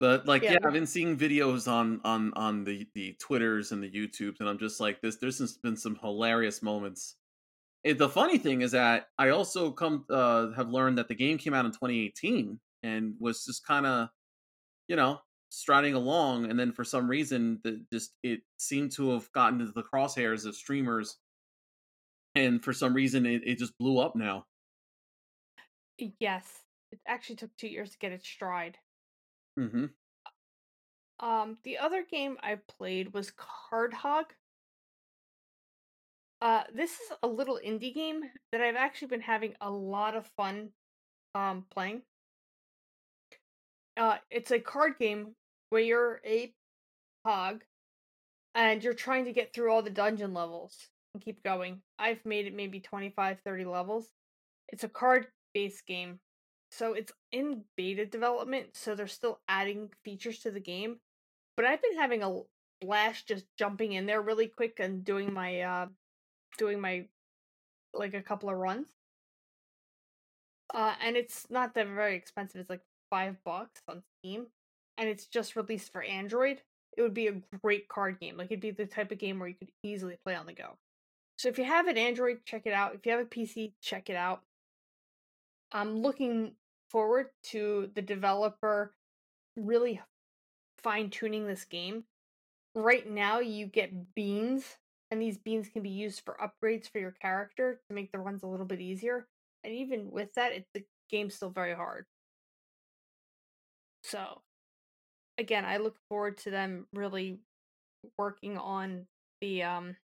But like, Yeah. yeah, I've been seeing videos on on on the the Twitters and the YouTubes, and I'm just like, this. There's been some hilarious moments. It, the funny thing is that I also come uh, have learned that the game came out in 2018 and was just kind of, you know, striding along, and then for some reason, the just it seemed to have gotten into the crosshairs of streamers, and for some reason, it, it just blew up now. Yes, it actually took two years to get its stride. hmm Um, the other game I played was Card Hog. Uh, this is a little indie game that I've actually been having a lot of fun um playing. Uh, it's a card game where you're a hog and you're trying to get through all the dungeon levels and keep going. I've made it maybe 25, 30 levels. It's a card based game. So it's in beta development, so they're still adding features to the game. But I've been having a blast just jumping in there really quick and doing my uh doing my like a couple of runs. Uh and it's not that very expensive. It's like 5 bucks on Steam and it's just released for Android. It would be a great card game. Like it'd be the type of game where you could easily play on the go. So if you have an Android, check it out. If you have a PC, check it out. I'm looking forward to the developer really fine tuning this game. Right now, you get beans, and these beans can be used for upgrades for your character to make the runs a little bit easier. And even with that, it, the game's still very hard. So, again, I look forward to them really working on the um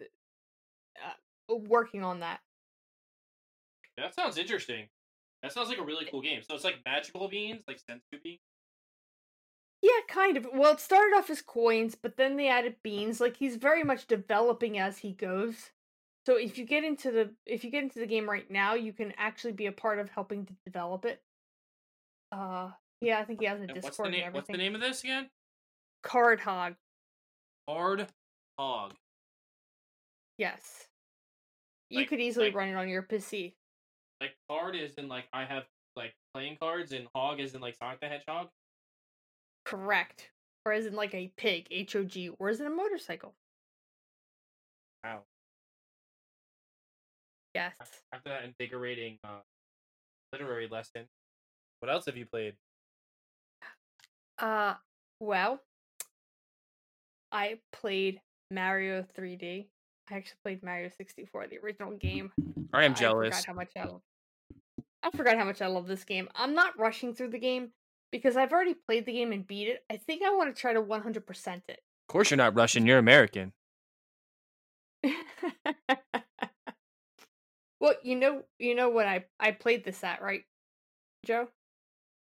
uh, working on that. That sounds interesting. That sounds like a really cool game. So it's like magical beans, like senzu beans. Yeah, kind of. Well, it started off as coins, but then they added beans. Like he's very much developing as he goes. So if you get into the if you get into the game right now, you can actually be a part of helping to develop it. Uh, yeah, I think he has a And Discord what's the and name? everything. What's the name of this again? Card Hog. Card Hog. Yes. You Like- could easily like- run it on your PC. Like card is in like I have like playing cards, and hog is in like Sonic the Hedgehog. Correct. Or is it like a pig, H O G, or is it a motorcycle? Wow. Yes. After that invigorating uh, literary lesson, what else have you played? Uh, well, I played Mario 3D. I actually played Mario 64, the original game. I am I jealous. forgot how much I love. I forgot how much I love this game. I'm not rushing through the game because I've already played the game and beat it. I think I want to try to 100% it. Of course, you're not Russian. You're American. *laughs* well, you know, you know what I I played this at, right, Joe?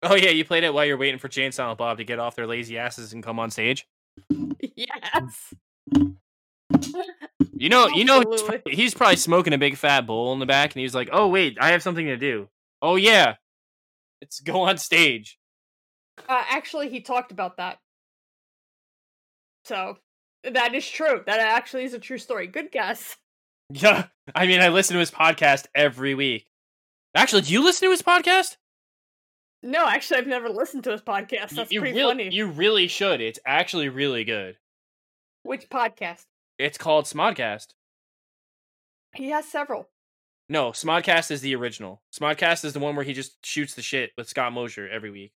Oh yeah, you played it while you're waiting for Jay and Silent Bob to get off their lazy asses and come on stage. *laughs* yes. You know, you know, he's, he's probably smoking a big fat bowl in the back, and he's like, "Oh wait, I have something to do." Oh yeah, let's go on stage. Uh, actually, he talked about that. So that is true. That actually is a true story. Good guess. Yeah, I mean, I listen to his podcast every week. Actually, do you listen to his podcast? No, actually, I've never listened to his podcast. You- That's you pretty really, funny. you really should. It's actually really good. Which podcast? It's called Smodcast. He has several. No, Smodcast is the original. Smodcast is the one where he just shoots the shit with Scott Mosier every week.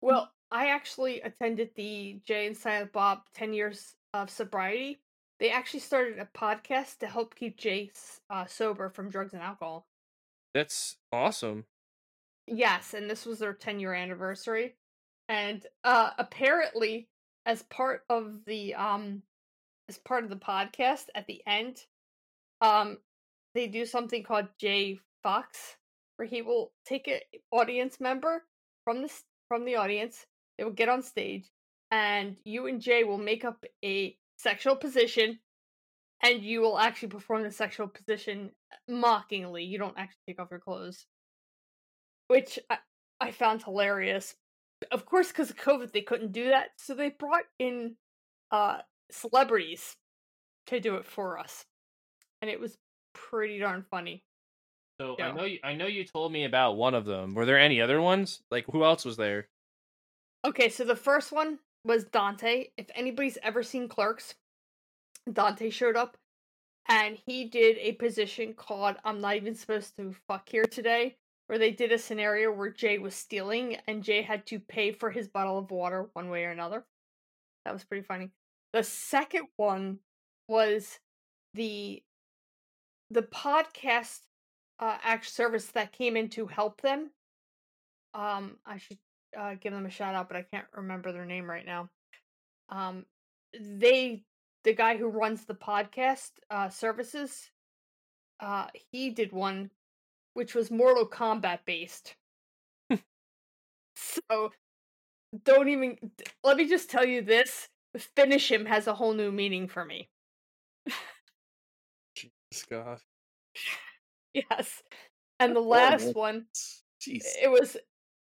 Well, I actually attended the Jay and Silent Bob 10 years of sobriety. They actually started a podcast to help keep Jay uh, sober from drugs and alcohol. That's awesome. Yes, and this was their 10 year anniversary. And uh apparently as part of the um as part of the podcast at the end, um they do something called Jay Fox where he will take an audience member from the from the audience, they will get on stage and you and Jay will make up a sexual position and you will actually perform the sexual position mockingly. You don't actually take off your clothes which I, I found hilarious. Of course, because of COVID, they couldn't do that, so they brought in uh celebrities to do it for us, and it was pretty darn funny. So Yeah. I know you, I know you told me about one of them. Were there any other ones? Like who else was there? Okay, so the first one was Dante. If anybody's ever seen Clerks, Dante showed up, and he did a position called "I'm not even supposed to fuck here today." Where they did a scenario where Jay was stealing and Jay had to pay for his bottle of water one way or another. That was pretty funny. The second one was the the podcast uh act service that came in to help them. Um I should uh give them a shout out, but I can't remember their name right now. Um they the guy who runs the podcast uh services uh he did one which was Mortal Kombat based. *laughs* so don't even let me just tell you this finish him has a whole new meaning for me. *laughs* Scott. Yes. And the last horrible. one Jeez. it was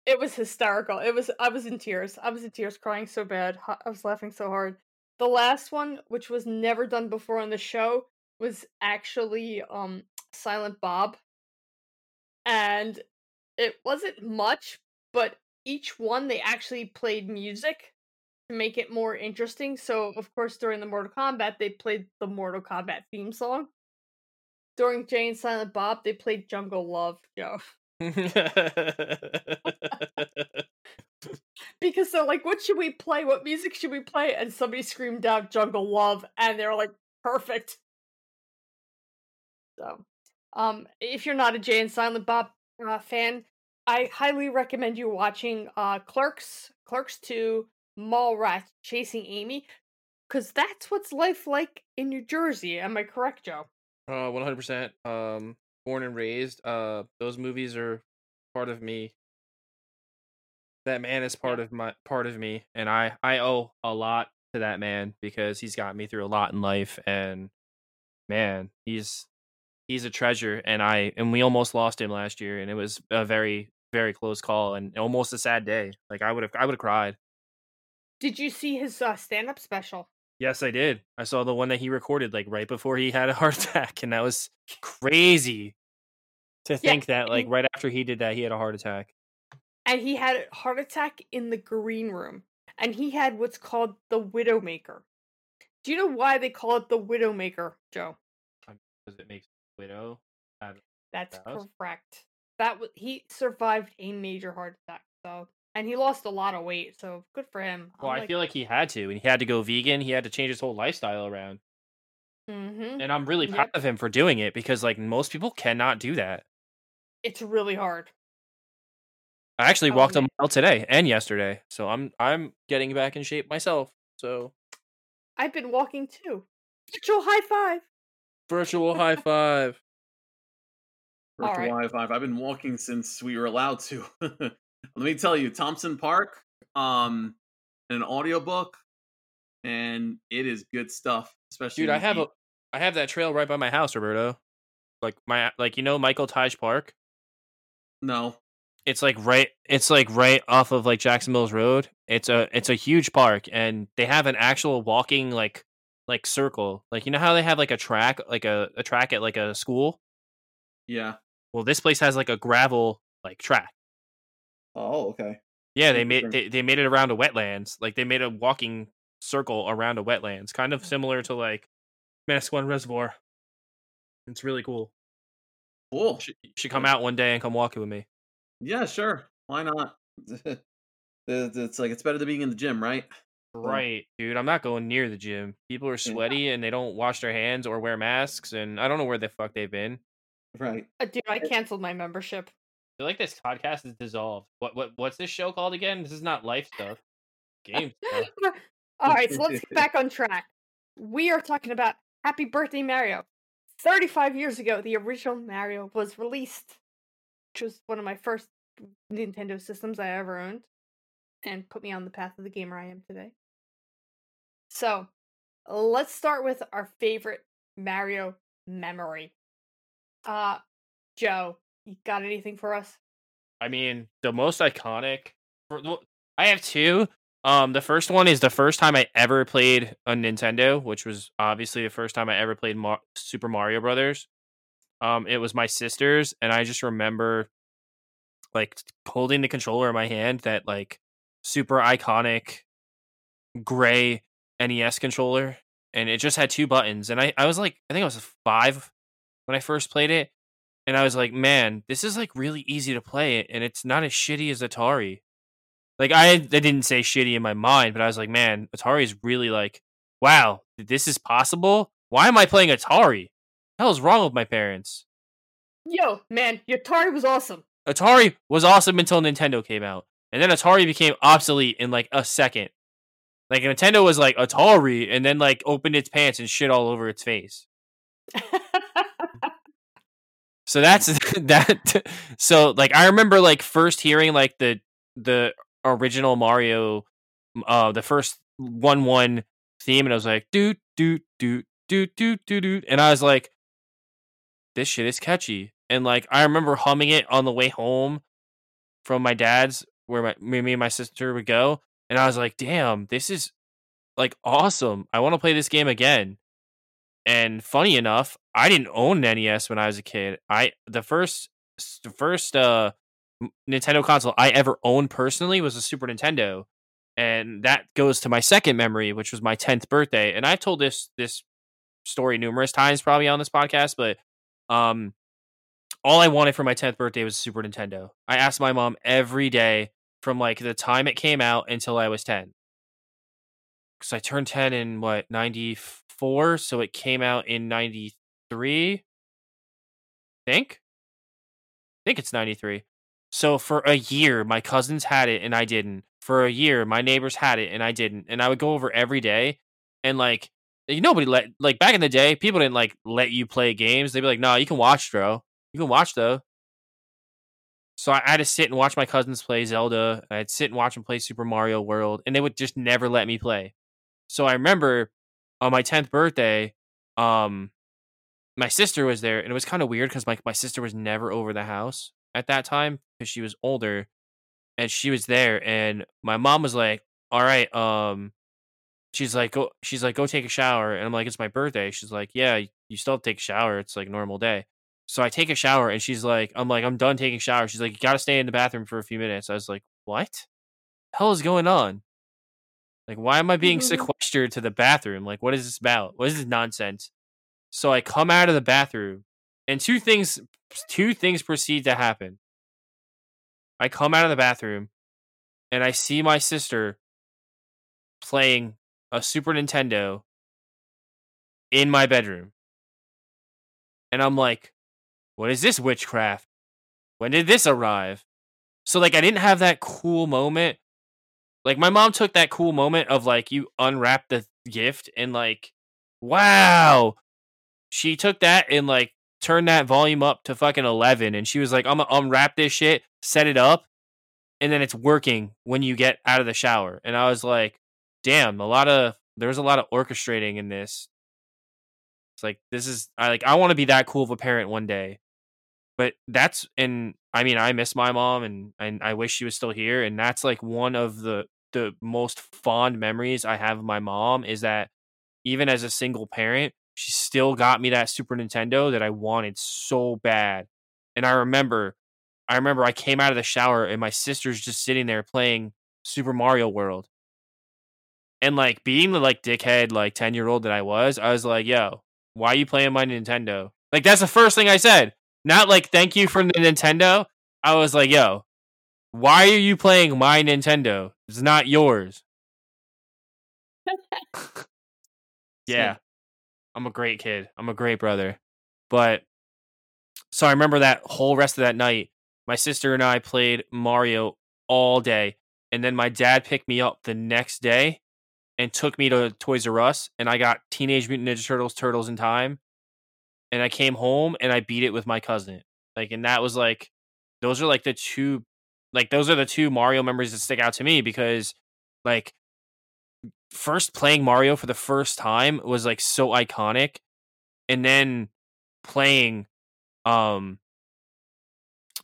it was hysterical. It was I was in tears. I was in tears crying so bad. I was laughing so hard. The last one, which was never done before on the show, was actually um Silent Bob. And it wasn't much, but each one they actually played music to make it more interesting. So of course during the Mortal Kombat they played the Mortal Kombat theme song. During Jay and Silent Bob, they played Jungle Love, Joe. *laughs* because they're like, what should we play? What music should we play? And somebody screamed out Jungle Love, and they're like, perfect. So, um, if you're not a Jay and Silent Bob uh, fan, I highly recommend you watching uh Clerks, Clerks 2, Mallrats, Chasing Amy, because that's what's life like in New Jersey. Am I correct, Joe? Uh, one hundred percent. Um, born and raised. Uh, those movies are part of me. That man is part of my part of me, and I I owe a lot to that man because he's got me through a lot in life, and man, he's he's a treasure. And I and we almost lost him last year, and it was a very very close call and almost a sad day. Like I would have I would have cried. Did you see his uh, stand-up special? Yes, I did. I saw the one that he recorded like right before he had a *laughs* heart attack, and that was *laughs* crazy to think that like and- right after he did that, he had a heart attack. and he had a heart attack in the green room and he had what's called the widowmaker do you know why they call it the widowmaker joe Because it makes widow. that's correct that was he survived a major heart attack so and he lost a lot of weight so good for him Well, I feel like he had to, and he had to go vegan. He had to change his whole lifestyle around, hmm and I'm really Yep. proud of him for doing it because like most people cannot do that. it's really hard I actually Oh, walked a mile today and yesterday, so I'm I'm getting back in shape myself. So i've been walking too virtual high five virtual high *laughs* five. Virtual right. high five. I've been walking since we were allowed to. *laughs* Let me tell you, Thompson Park, um, an audiobook, and it is good stuff. Especially Dude, I have a heat. Have that trail right by my house, Roberto. Like my like you know Michael Taj Park. no. It's like right it's like right off of like Jackson Mills Road. It's a it's a huge park and they have an actual walking like like circle. Like you know how they have like a track like a, a track at like a school? Yeah. Well, this place has like a gravel like track. Oh, okay. Yeah, they made they, they made it around a wetlands. Like they made a walking circle around a wetlands, kind of similar to like Manasquan Reservoir. It's really cool. Cool. You should, you should come out one day and come walking with me. Yeah, sure. Why not? *laughs* it's like it's better than being in the gym, right? Right, dude. I'm not going near the gym. People are sweaty and they don't wash their hands or wear masks, and I don't know where the fuck they've been. Right. Uh, dude, I canceled my membership. I feel like this podcast is dissolved. What what what's this show called again? This is not life stuff. Game stuff. *laughs* All right, so let's get *laughs* back on track. We are talking about Happy Birthday Mario. 35 years ago, the original Mario was released, which was one of my first Nintendo systems I ever owned, and put me on the path of the gamer I am today. So, let's start with our favorite Mario memory. Uh, Joe, you got anything for us? I mean, the most iconic. I have two. Um, the first one is the first time I ever played a Nintendo, which was obviously the first time I ever played Mar- Super Mario Brothers. Um, it was my sister's, and I just remember like holding the controller in my hand, that like super iconic gray NES controller, and it just had two buttons. And I, I was like, I think I was five when I first played it, and I was like, man, this is like really easy to play, and it's not as shitty as Atari. Like I, I didn't say shitty in my mind, but I was like, man, Atari is really like, wow, this is possible. Why am I playing Atari? The hell is wrong with my parents? Yo, man, your Atari was awesome. Atari was awesome until Nintendo came out, and then Atari became obsolete in like a second. Like Nintendo was like Atari, and then like opened its pants and shit all over its face. *laughs* So that's *laughs* that. So like I remember like first hearing like the the original Mario, uh, the first one one theme, and I was like doot doot doot doot doot doot doot, and I was like, this shit is catchy, and like I remember humming it on the way home from my dad's, where my me me and my sister would go, and I was like, damn, this is like awesome. I want to play this game again. And funny enough, I didn't own an NES when I was a kid. I the first the first uh Nintendo console I ever owned personally was a Super Nintendo. And that goes to my second memory, which was my 10th birthday. And I've told this this story numerous times probably on this podcast, but um all I wanted for my 10th birthday was a Super Nintendo. I asked my mom every day from like the time it came out until I was 10 because I turned 10 in what 94 so it came out in 93 think? I think it's 93 so for a year my cousins had it and I didn't. For a year my neighbors had it and I didn't and I would go over every day and like nobody let like back in the day people didn't like let you play games. They'd be like no you can watch bro. You can watch though. So I had to sit and watch my cousins play Zelda. I'd sit and watch them play Super Mario World, and they would just never let me play. So I remember on my tenth birthday, um, my sister was there, and it was kind of weird because my my sister was never over the house at that time because she was older, and she was there, and my mom was like, "All right, um." She's like, go. She's like, go take a shower, and I'm like, it's my birthday. She's like, yeah, you still have to take a shower. It's like a normal day. So I take a shower, and she's like, I'm like, I'm done taking a shower. She's like, you gotta stay in the bathroom for a few minutes. I was like, what? The hell is going on? Like, why am I being Mhm. sequestered to the bathroom? Like, what is this about? What is this nonsense? So I come out of the bathroom, and two things, two things proceed to happen. I come out of the bathroom, and I see my sister playing a Super Nintendo in my bedroom. And I'm like, what is this witchcraft? When did this arrive? So like I didn't have that cool moment. Like my mom took that cool moment of like you unwrap the gift and like wow. She took that and like turned that volume up to fucking 11 and she was like I'm gonna unwrap this shit, set it up and then it's working when you get out of the shower. And I was like, damn, a lot of there's a lot of orchestrating in this. It's like this is I like I want to be that cool of a parent one day. But that's and I mean I miss my mom and and I wish she was still here and that's like one of the the most fond memories I have of my mom is that even as a single parent, she still got me that Super Nintendo that I wanted so bad. And I remember I remember I came out of the shower and my sister's just sitting there playing Super Mario World. And like being the like dickhead like 10 year old that I was, I was like, yo, why are you playing my Nintendo? Like that's the first thing I said. Not like thank you for the Nintendo. I was like, yo, why are you playing my Nintendo? It's not yours. *laughs* yeah. I'm a great kid. I'm a great brother. But So I remember that whole rest of that night. My sister and I played Mario all day, and then my dad picked me up the next day and took me to Toys R Us, and I got Teenage Mutant Ninja Turtles: Turtles in Time, and I came home and I beat it with my cousin. Like, and that was like, those are like the two, like those are the two Mario memories that stick out to me because, like, first playing Mario for the first time was like so iconic, and then playing, um,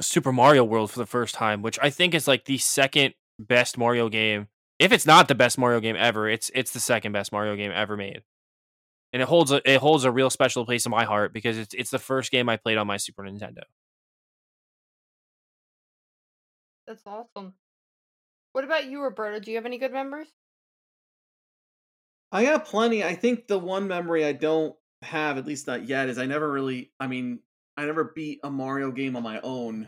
Super Mario World for the first time, which I think is like the second best Mario game. If it's not the best Mario game ever, it's it's the second best Mario game ever made. And it holds a it holds a real special place in my heart because it's it's the first game I played on my Super Nintendo. That's awesome. What about you, Roberto? Do you have any good memories? I got plenty. I think the one memory I don't have, at least not yet, is I never really. I mean, I never beat a Mario game on my own.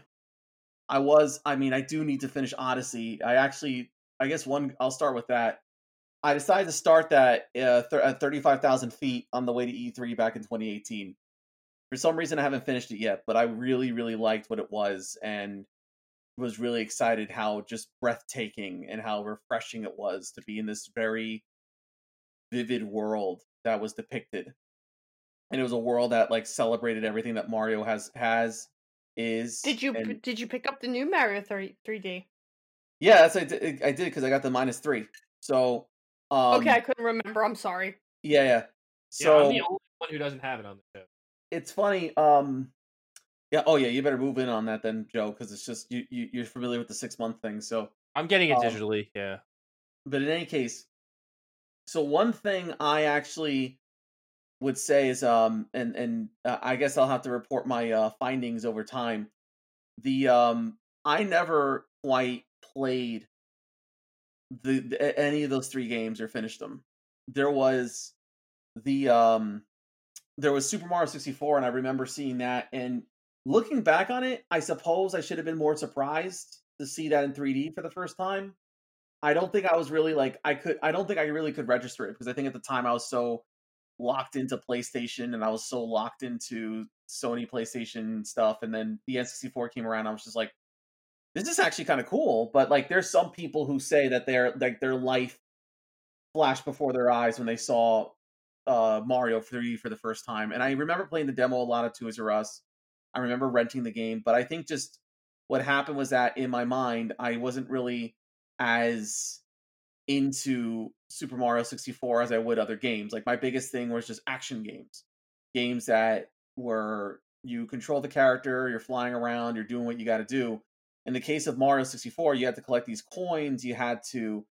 I was. I mean, I do need to finish Odyssey. I actually. I guess one. I'll start with that. I decided to start that uh, th- at 35,000 feet on the way to E3 back in 2018. For some reason, I haven't finished it yet, but I really, really liked what it was and was really excited how just breathtaking and how refreshing it was to be in this very vivid world that was depicted. And it was a world that like celebrated everything that Mario has has is. Did you and- did you pick up the new Mario 3 3D? Yeah, that's I did. I did because I got the minus three. So um, okay, I couldn't remember. I'm sorry. Yeah, yeah. yeah, So I'm the only one who doesn't have it on the show. it's funny. Um, yeah. Oh, yeah. You better move in on that then, Joe, because it's just you, you. You're familiar with the six month thing. So, I'm getting it Um, digitally. Yeah. but in any case, so one thing I actually would say is, um, and and uh, I guess I'll have to report my uh findings over time. The um, I never quite played the, the any of those three games or finished them. There was the um there was Super Mario 64 and I remember seeing that and looking back on it, I suppose I should have been more surprised to see that in 3D for the first time. I don't think I was really like I could I don't think I really could register it because I think at the time I was so locked into PlayStation and I was so locked into Sony PlayStation stuff and then the N64 came around I was just like this is actually kind of cool but like there's some people who say that their like their life flashed before their eyes when they saw uh Mario 3D for the first time and I remember playing the demo a lot of Toys R Us. I remember renting the game but I think just what happened was that in my mind I wasn't really as into Super Mario 64 as I would other games. Like my biggest thing was just action games. Games that were you control the character, you're flying around, you're doing what you got to do. In the case of Mario 64, you had to collect these coins, you had to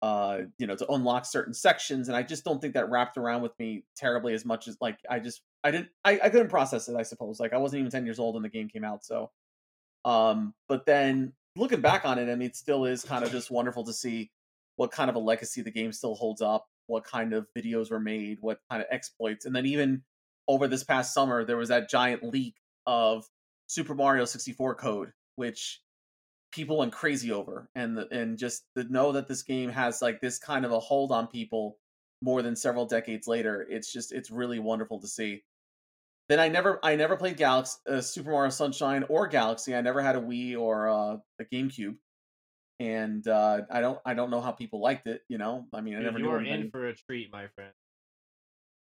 uh you know to unlock certain sections and I just don't think that wrapped around with me terribly as much as like I just I didn't I, I couldn't process it I suppose like I wasn't even 10 years old when the game came out so um but then looking back on it I mean it still is kind of just wonderful to see what kind of a legacy the game still holds up, what kind of videos were made, what kind of exploits. And then even over this past summer, there was that giant leak of Super Mario 64 code, which people went crazy over. And the, and just to know that this game has like this kind of a hold on people more than several decades later, it's just it's really wonderful to see. Then I never I never played Galaxy uh, Super Mario Sunshine or Galaxy. I never had a Wii or uh, a GameCube and uh, I don't I don't know how people liked it. You know, I mean, I never you are in for a treat, my friend.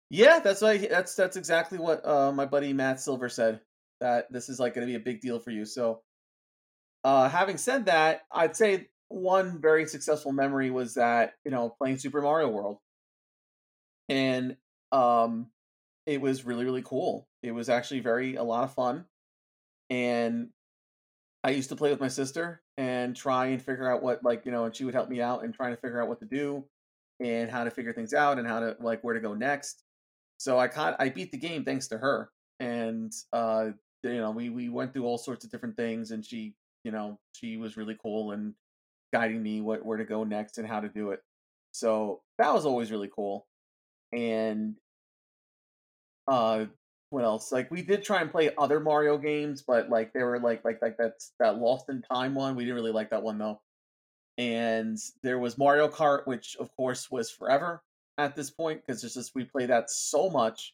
Yeah, that's why that's that's exactly what uh, my buddy Matt Silver said. That this is like going to be a big deal for you. So, uh, having said that, I'd say one very successful memory was that you know playing Super Mario World, and um, it was really really cool. It was actually very a lot of fun, and I used to play with my sister and try and figure out what like you know, and she would help me out and trying to figure out what to do and how to figure things out and how to like where to go next. So I caught I beat the game thanks to her, and uh, you know we we went through all sorts of different things, and she you know she was really cool and guiding me what where to go next and how to do it. So that was always really cool, and uh what else? Like we did try and play other Mario games, but like they were like like like that's that Lost in Time one. We didn't really like that one though. And there was Mario Kart, which of course was forever at this point because it's just we play that so much.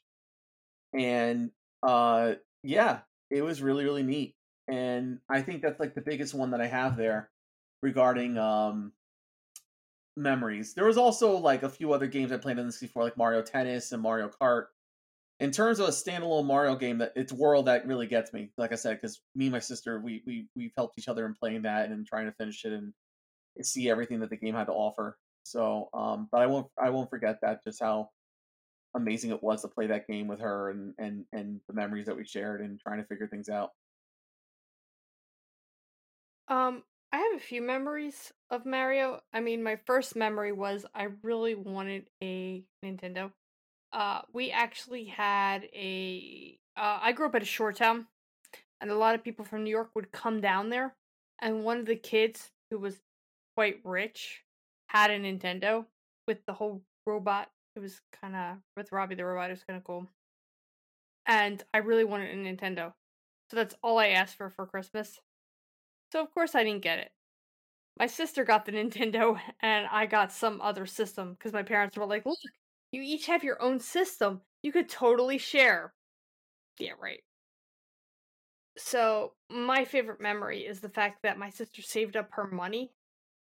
And uh yeah, it was really really neat, and I think that's like the biggest one that I have there regarding um memories. There was also like a few other games I played on the this before, like Mario Tennis and Mario Kart. In terms of a standalone Mario game, that it's world that really gets me. Like I said, because me and my sister, we we we've helped each other in playing that and trying to finish it and see everything that the game had to offer. So, um, but I won't I won't forget that just how amazing it was to play that game with her and and and the memories that we shared and trying to figure things out. Um, I have a few memories of Mario. I mean, my first memory was I really wanted a Nintendo. Uh, we actually had a. Uh, I grew up at a shore town, and a lot of people from New York would come down there. And one of the kids who was quite rich had a Nintendo with the whole robot. It was kind of with Robbie the robot. It was kind of cool. And I really wanted a Nintendo, so that's all I asked for for Christmas. So of course I didn't get it. My sister got the *laughs* Nintendo and I got some other system because my parents were like, "Look, you each have your own system. You could totally share." Yeah, right. So, my favorite memory is the fact that my sister saved up her money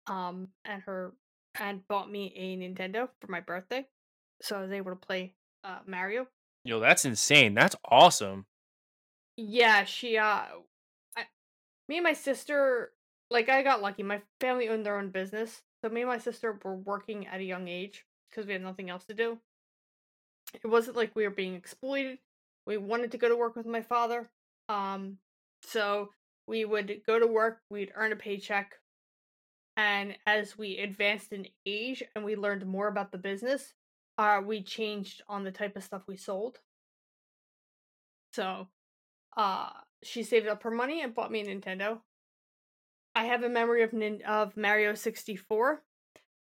um and her and bought me a Nintendo for my birthday. So I was able to play uh Mario. Yo, that's insane. That's awesome. Yeah, she uh I, me and my sister like I got lucky. My family owned their own business. So me and my sister were working at a young age because we had nothing else to do. It wasn't like we were being exploited. We wanted to go to work with my father. Um so we would go to work, we'd earn a paycheck, and as we advanced in age and we learned more about the business, uh we changed on the type of stuff we sold. So uh she saved up her money and bought me a Nintendo. I have a memory of Nin- of Mario 64.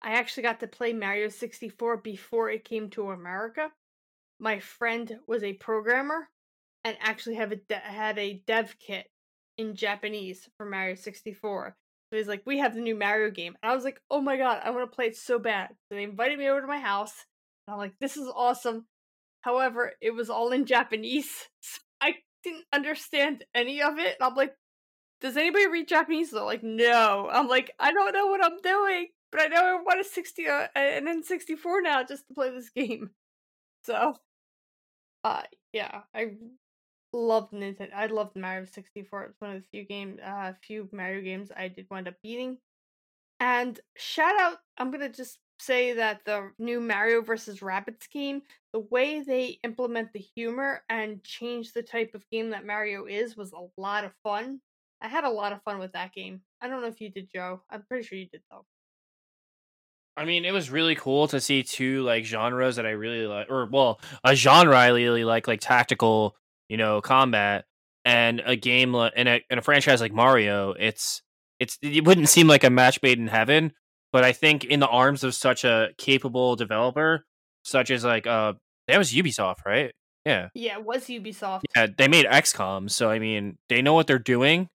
I actually got to play Mario 64 before it came to America. My friend was a programmer and actually have a de- had a dev kit in Japanese for Mario 64. So he's like, "We have the new Mario game," and I was like, "Oh my god, I want to play it so bad." So they invited me over to my house, and I'm like, "This is awesome." However, it was all in Japanese. *laughs* So I didn't understand any of it. And I'm like, does anybody read Japanese? They're like, no. I'm like, I don't know what I'm doing, but I know I want a 60 uh, an N64 now just to play this game. *laughs* So, uh, yeah, I loved Nintendo. I loved Mario 64. It's one of the few game, uh, few Mario games I did wind up beating. And shout out, I'm gonna just say that the new Mario versus Rabbids game, the way they implement the humor and change the type of game that Mario is was a lot of fun. I had a lot of fun with that game. I don't know if you did, Joe. I'm pretty sure you did though. I mean, it was really cool to see two like genres that I really like, or well, a genre I really like, like tactical, you know, combat, and a game in a in a franchise like Mario. It's it's it wouldn't seem like a match made in heaven, but I think in the arms of such a capable developer, such as like uh, that was Ubisoft, right? Yeah, Yeah, it was Ubisoft. yeah, they made XCOM, so I mean, they know what they're doing,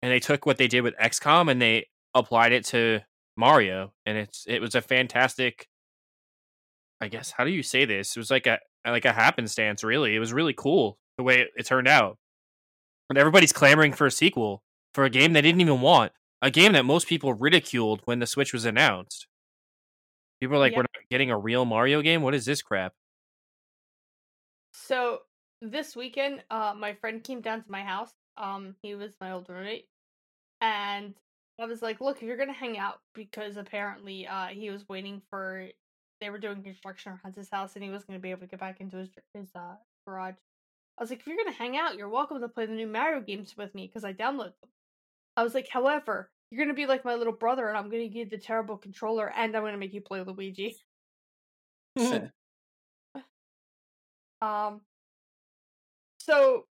and they took what they did with XCOM and they applied it to Mario, and it's it was a fantastic. I guess how do you say this? It was like a like a happenstance, really. It was really cool the way it, it turned out, and everybody's clamoring for a sequel for a game they didn't even want, a game that most people ridiculed when the Switch was announced. People were like, Yeah. "We're not getting a real Mario game. What is this crap?" So this weekend, uh, my friend came down to my house. Um, he was my old roommate, and I was like, "Look, if you're gonna hang out, because apparently, uh, he was waiting for they were doing construction around his house, and he was gonna be able to get back into his his uh garage." I was like, "If you're gonna hang out, you're welcome to play the new Mario games with me because I download them." I was like, "However, you're gonna be like my little brother, and I'm gonna give you the terrible controller, and I'm gonna make you play Luigi." *laughs* *laughs* Um. So,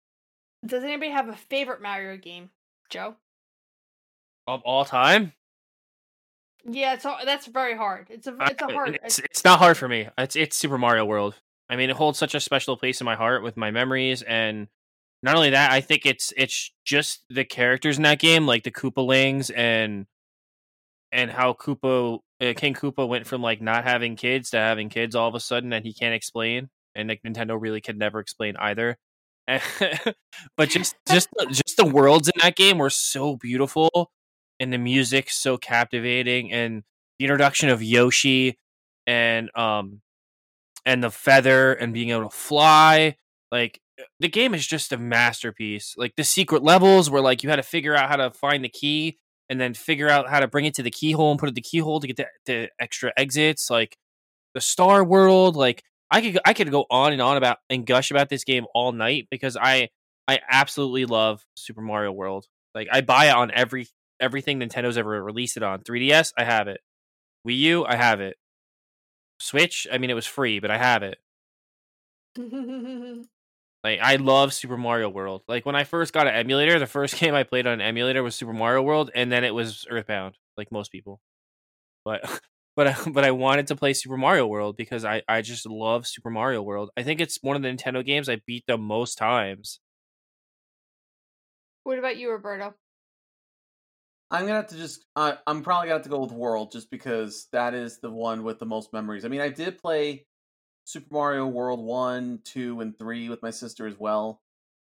does anybody have a favorite Mario game, Joe? Of all time, Yeah, it's that's very hard. It's a it's a hard. It's, it's not hard for me. It's it's Super Mario World. I mean, it holds such a special place in my heart with my memories, and not only that, I think it's it's just the characters in that game, like the Koopalings and and how Koopa uh, King Koopa went from like not having kids to having kids all of a sudden, and he can't explain, and like Nintendo really could never explain either. *laughs* but just just just the worlds in that game were so beautiful, and the music so captivating, and the introduction of Yoshi, and um, and the feather, and being able to fly. Like the game is just a masterpiece. Like the secret levels where like you had to figure out how to find the key and then figure out how to bring it to the keyhole and put it in the keyhole to get the, the extra exits. Like the Star World, like I could I could go on and on about and gush about this game all night because I I absolutely love Super Mario World. Like I buy it on every everything Nintendo's ever released it on. 3DS, I have it. Wii U, I have it. Switch, I mean it was free, but I have it. *laughs* Like I love Super Mario World. Like when I first got an emulator, the first *laughs* game I played on an emulator was Super Mario World, and then it was Earthbound, like most people. But *laughs* but I, but I wanted to play Super Mario World because I I just love Super Mario World. I think it's one of the Nintendo games I beat the most times. what about you, Roberto? I'm gonna have to just. Uh, I'm probably gonna have to go with World just because that is the one with the most memories. I mean, I did play Super Mario World one, two, and three with my sister as well,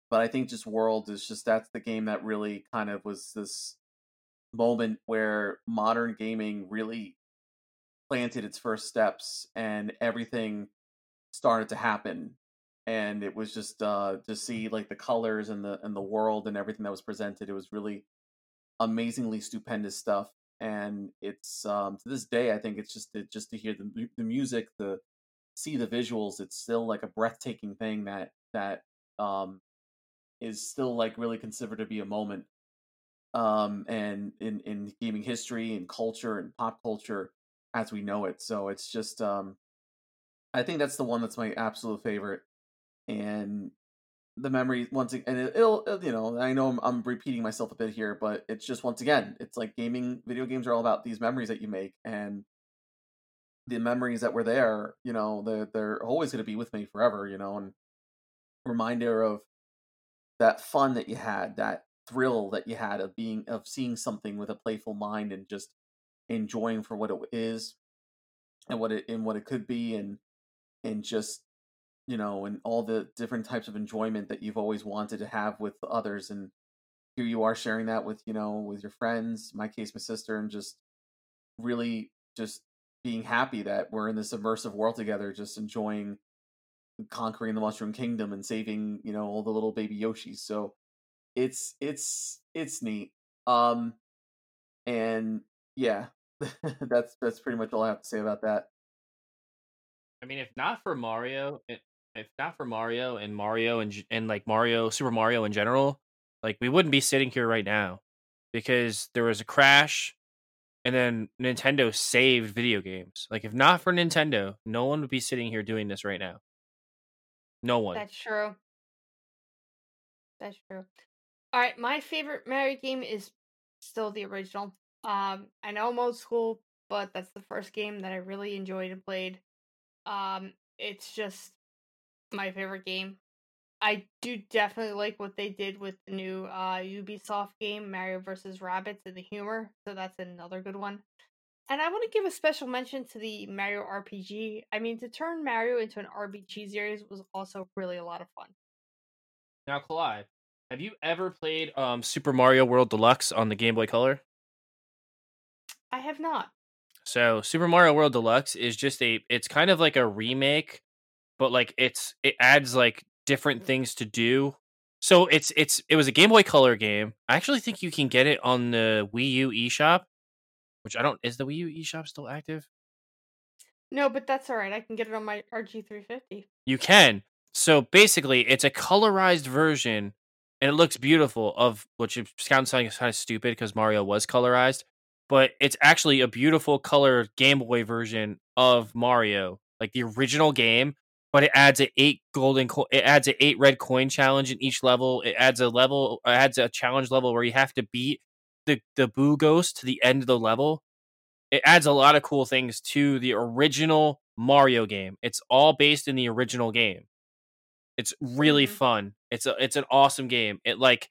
but I think just World is just that's the game that really kind of was this moment where modern gaming really planted its first steps and everything started to happen and it was just uh to see like the colors and the and the world and everything that was presented it was really amazingly stupendous stuff and it's um to this day i think it's just to, just to hear the the music the see the visuals it's still like a breathtaking thing that that um is still like really considered to be a moment um and in in gaming history and culture and pop culture as we know it so it's just um i think that's the one that's my absolute favorite and the memory once again, and it, it'll, it'll, you know, I know I'm, I'm repeating myself a bit here, but it's just once again, it's like gaming, video games are all about these memories that you make, and the memories that were there, you know, they're they're always going to be with me forever, you know, and reminder of that fun that you had, that thrill that you had of being of seeing something with a playful mind and just enjoying for what it is and what it and what it could be and and just you know, and all the different types of enjoyment that you've always wanted to have with others. And here you are sharing that with, you know, with your friends, my case, my sister, and just really just being happy that we're in this immersive world together, just enjoying conquering the Mushroom Kingdom and saving, you know, all the little baby Yoshis. So it's it's it's neat. Um and yeah, *laughs* that's that's pretty much all I have to say about that. I mean, if not for Mario, i- if not for Mario and Mario and and like Mario, Super Mario in general, like we wouldn't be sitting here right now because there was a crash and then Nintendo saved video games. Like if not for Nintendo, no one would be sitting here doing this right now. No one. That's true. That's true. All right, my favorite Mario game is still the original. Um, I know I'm old school, but that's the first game that I really enjoyed and played. Um, it's just my favorite game. I do definitely like what they did with the new uh Ubisoft game, Mario vs. Rabbids, and the humor. So that's another good one. And I want to give a special mention to the Mario RPG. I mean, to turn Mario into an RPG series was also really a lot of fun. Now, Kalai, have you ever played um Super Mario World Deluxe on the Game Boy Color? I have not. So Super Mario World Deluxe is just a it's kind of like a remake, but like it's it adds like different things to do. So it's it's it was a Game Boy Color game. I actually think you can get it on the Wii U eShop, which I don't is the Wii U eShop still active? No, but that's all right. I can get it on my RG350. You can. So basically, it's a colorized version, and it looks beautiful. Of which sounds kind of stupid because Mario was colorized, but it's actually a beautiful color Game Boy version of Mario, like the original game. But it adds a eight golden. Co- it adds a eight red coin challenge in each level. It adds a level. It adds a challenge level where you have to beat the the Boo Ghost to the end of the level. It adds a lot of cool things to the original Mario game. It's all based in the original game. It's really Mhm. fun. It's a it's an awesome game. It like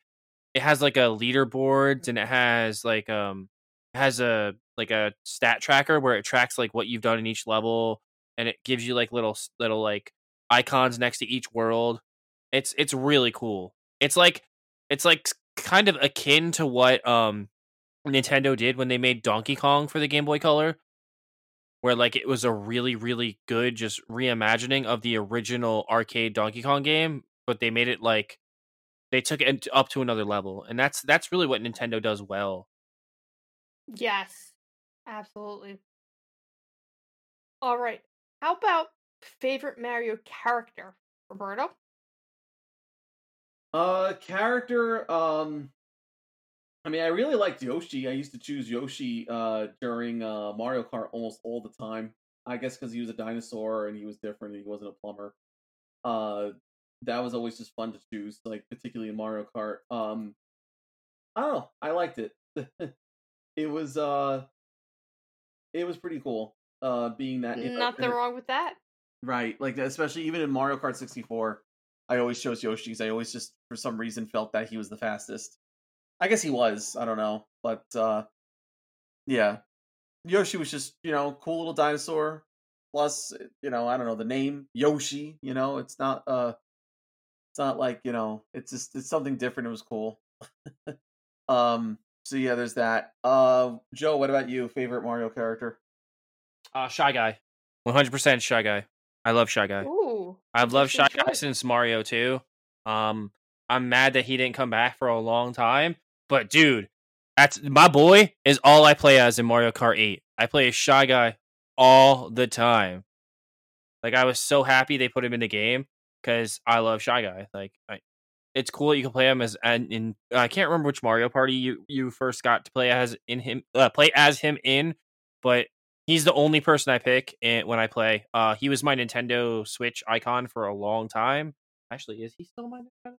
it has like a leaderboards and it has like um it has a like a stat tracker where it tracks like what you've done in each level and it gives you like little little like icons next to each world It's it's really cool. It's like it's like kind of akin to what um Nintendo did when they made Donkey Kong for the Game Boy Color, where like it was a really really good just reimagining of the original arcade Donkey Kong game, but they made it like they took it up to another level, and that's that's really what Nintendo does well. Yes, absolutely. All right. How about favorite Mario character, Roberto? Uh, character. Um, I mean, I really liked Yoshi. I used to choose Yoshi uh during uh Mario Kart almost all the time. I guess because he was a dinosaur and he was different. And he wasn't a plumber. Uh, that was always just fun to choose, like particularly in Mario Kart. Um, I don't know. I liked it. *laughs* it was uh, it was pretty cool. Uh, being that know, Nothing wrong with that. Right, like especially even in Mario Kart 64, I always chose Yoshi because I always just for some reason felt that he was the fastest. I guess he was, I don't know, but uh yeah. Yoshi was just, you know, cool little dinosaur. Plus, you know, I don't know, the name Yoshi, you know, it's not uh it's not like, you know, it's just it's something different. It was cool. *laughs* um so yeah, there's that. Uh Joe, what about you? Favorite Mario character? Uh, Shy Guy, one hundred percent Shy Guy. I love Shy Guy. Ooh. I've loved Shy Guy since Mario 2. Um, I'm mad that he didn't come back for a long time. But dude, that's my boy is all I play as in Mario Kart 8. I play as Shy Guy all the time. Like I was so happy they put him in the game because I love Shy Guy. Like I, it's cool that you can play him as and in I can't remember which Mario Party you you first got to play as in him uh, play as him in, but he's the only person I pick when I play. Uh, he was my Nintendo Switch icon for a long time. Actually, is he still my Nintendo?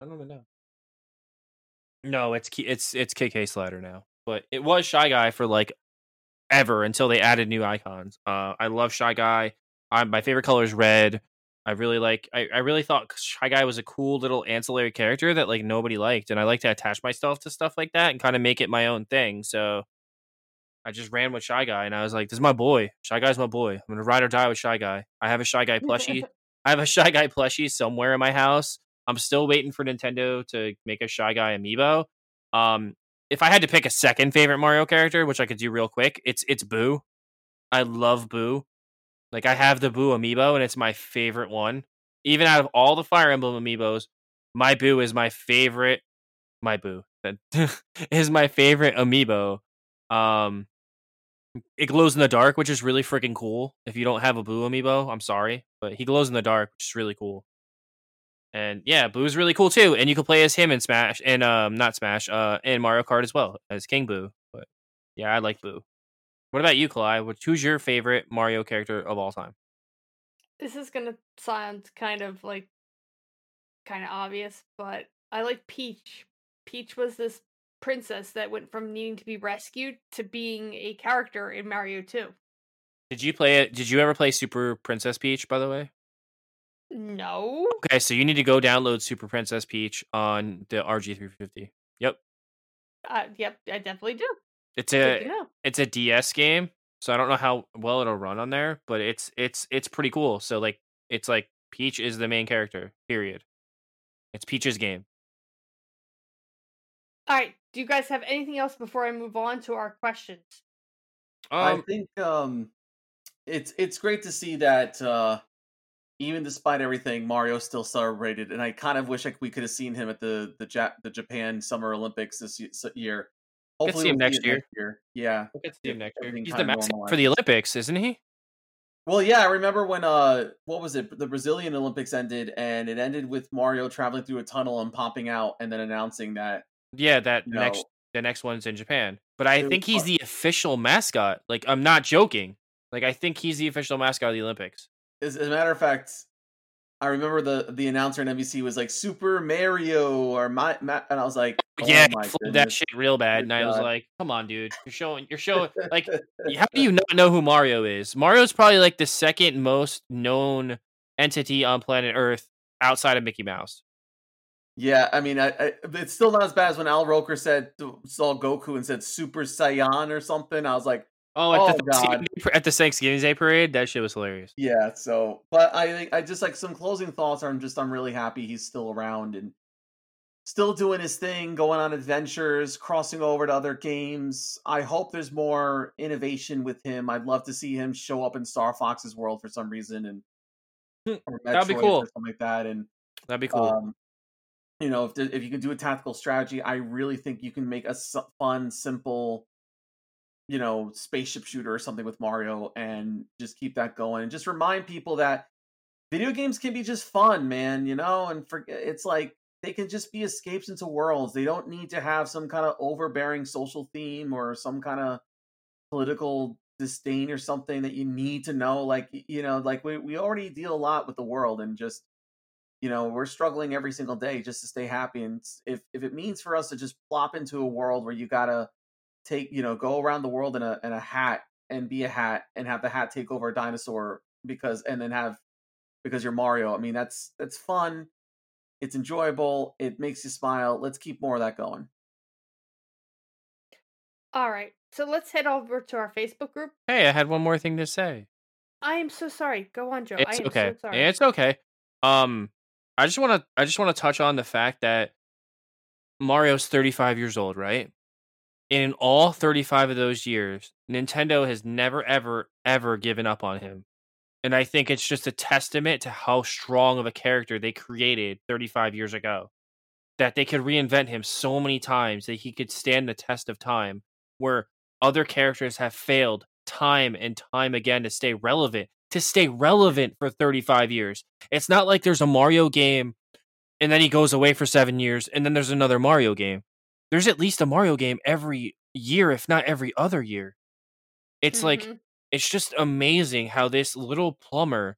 I don't even know. No, it's it's it's KK Slider now, but it was Shy Guy for like ever until they added new icons. Uh, I love Shy Guy. I, my favorite color is red. I really like. I, I really thought Shy Guy was a cool little ancillary character that like nobody liked, and I like to attach myself to stuff like that and kind of make it my own thing. So I just ran with Shy Guy, and I was like, "This is my boy. Shy Guy's my boy. I'm gonna ride or die with Shy Guy. I have a Shy Guy plushie. *laughs* I have a Shy Guy plushie somewhere in my house. I'm still waiting for Nintendo to make a Shy Guy amiibo. Um, if I had to pick a second favorite Mario character, which I could do real quick, it's it's Boo. I love Boo. Like I have the Boo amiibo, and it's my favorite one. Even out of all the Fire Emblem amiibos, my Boo is my favorite. My Boo *laughs* is my favorite amiibo. Um, it glows in the dark, which is really freaking cool. If you don't have a Boo amiibo, I'm sorry, but he glows in the dark, which is really cool. And yeah, Boo's really cool too, and you can play as him in Smash and um not Smash, uh in Mario Kart as well as King Boo. But yeah, I like Boo. What about you, Kalai? Which who's your favorite Mario character of all time? This is gonna sound kind of like kind of obvious, but I like Peach. Peach was this princess that went from needing to be rescued to being a character in Mario 2. Did you play it? Did you ever play Super Princess Peach? By the way, No. okay, so you need to go download Super Princess Peach on the RG350. Yep, Uh, yep, I definitely do. it's a know. it's a DS game, so I don't know how well it'll run on there, but it's it's it's pretty cool. So like it's like Peach is the main character. Period. It's Peach's game. All right. Do you guys have anything else before I move on to our questions? I Um, think um it's it's great to see that uh even despite everything, Mario's still celebrated, and I kind of wish like we could have seen him at the the ja- the Japan Summer Olympics this ye- s- year. Could see him we'll next year. Yeah. we'll get to see him next year. He's the kinda mascot for the. Olympics, isn't he? Well, yeah, I remember when uh what was it? The Brazilian Olympics ended, and it ended with Mario traveling through a tunnel and popping out, and then announcing that Yeah, that No. next the next one's in Japan. But I It think he's the official mascot. Like I'm not joking. Like I think he's the official mascot of the Olympics. as, as a matter of fact, I remember the the announcer in NBC was like Super Mario or my, ma and I was like, oh yeah, oh flipped that shit real bad, and I was like, "Come on, dude, you're showing, you're showing, *laughs* like, how do you not know who Mario is? Mario's probably like the second most known entity on planet Earth outside of Mickey Mouse. Yeah, I mean, I, I, it's still not as bad as when Al Roker said saw Goku and said Super Saiyan or something. I was like, Oh, at, Oh, the Thanksgiving God. Day at the Thanksgiving Day parade, that shit was hilarious. Yeah, so but I think I just like some closing thoughts are I'm just I'm really happy he's still around and still doing his thing, going on adventures, crossing over to other games. I hope there's more innovation with him. I'd love to see him show up in Star Fox's world for some reason and or Hmm, That'd be cool. or something like that. And That'd be cool. um, you know, if if you can do a tactical strategy, I really think you can make a fun, simple, you know, spaceship shooter or something with Mario, and just keep that going, and just remind people that video games can be just fun, man. You know, and for it's like they can just be escapes into worlds. They don't need to have some kind of overbearing social theme or some kind of political disdain or something that you need to know. Like you know, like we we already deal a lot with the world, and just you know we're struggling every single day just to stay happy and if if it means for us to just plop into a world where you gotta take you know go around the world in a in a hat and be a hat and have the hat take over a dinosaur because and then have because you're mario i mean that's that's fun it's enjoyable it makes you smile let's keep more of that going All right. So let's head over to our Facebook group. hey, I had one more thing to say. I am so sorry. Go on, Joe. I It's am okay. so sorry. It's okay. Um, I just want to I just want to touch on the fact that Mario's 35 years old, right? And in all 35 of those years, Nintendo has never ever ever given up on him. And I think it's just a testament to how strong of a character they created 35 years ago. That they could reinvent him so many times that he could stand the test of time where other characters have failed time and time again to stay relevant, to stay relevant for 35 years. It's not like there's a Mario game and then he goes away for 7 years and then there's another Mario game. There's at least a Mario game every year if not every other year. It's like Mhm. it's just amazing how this little plumber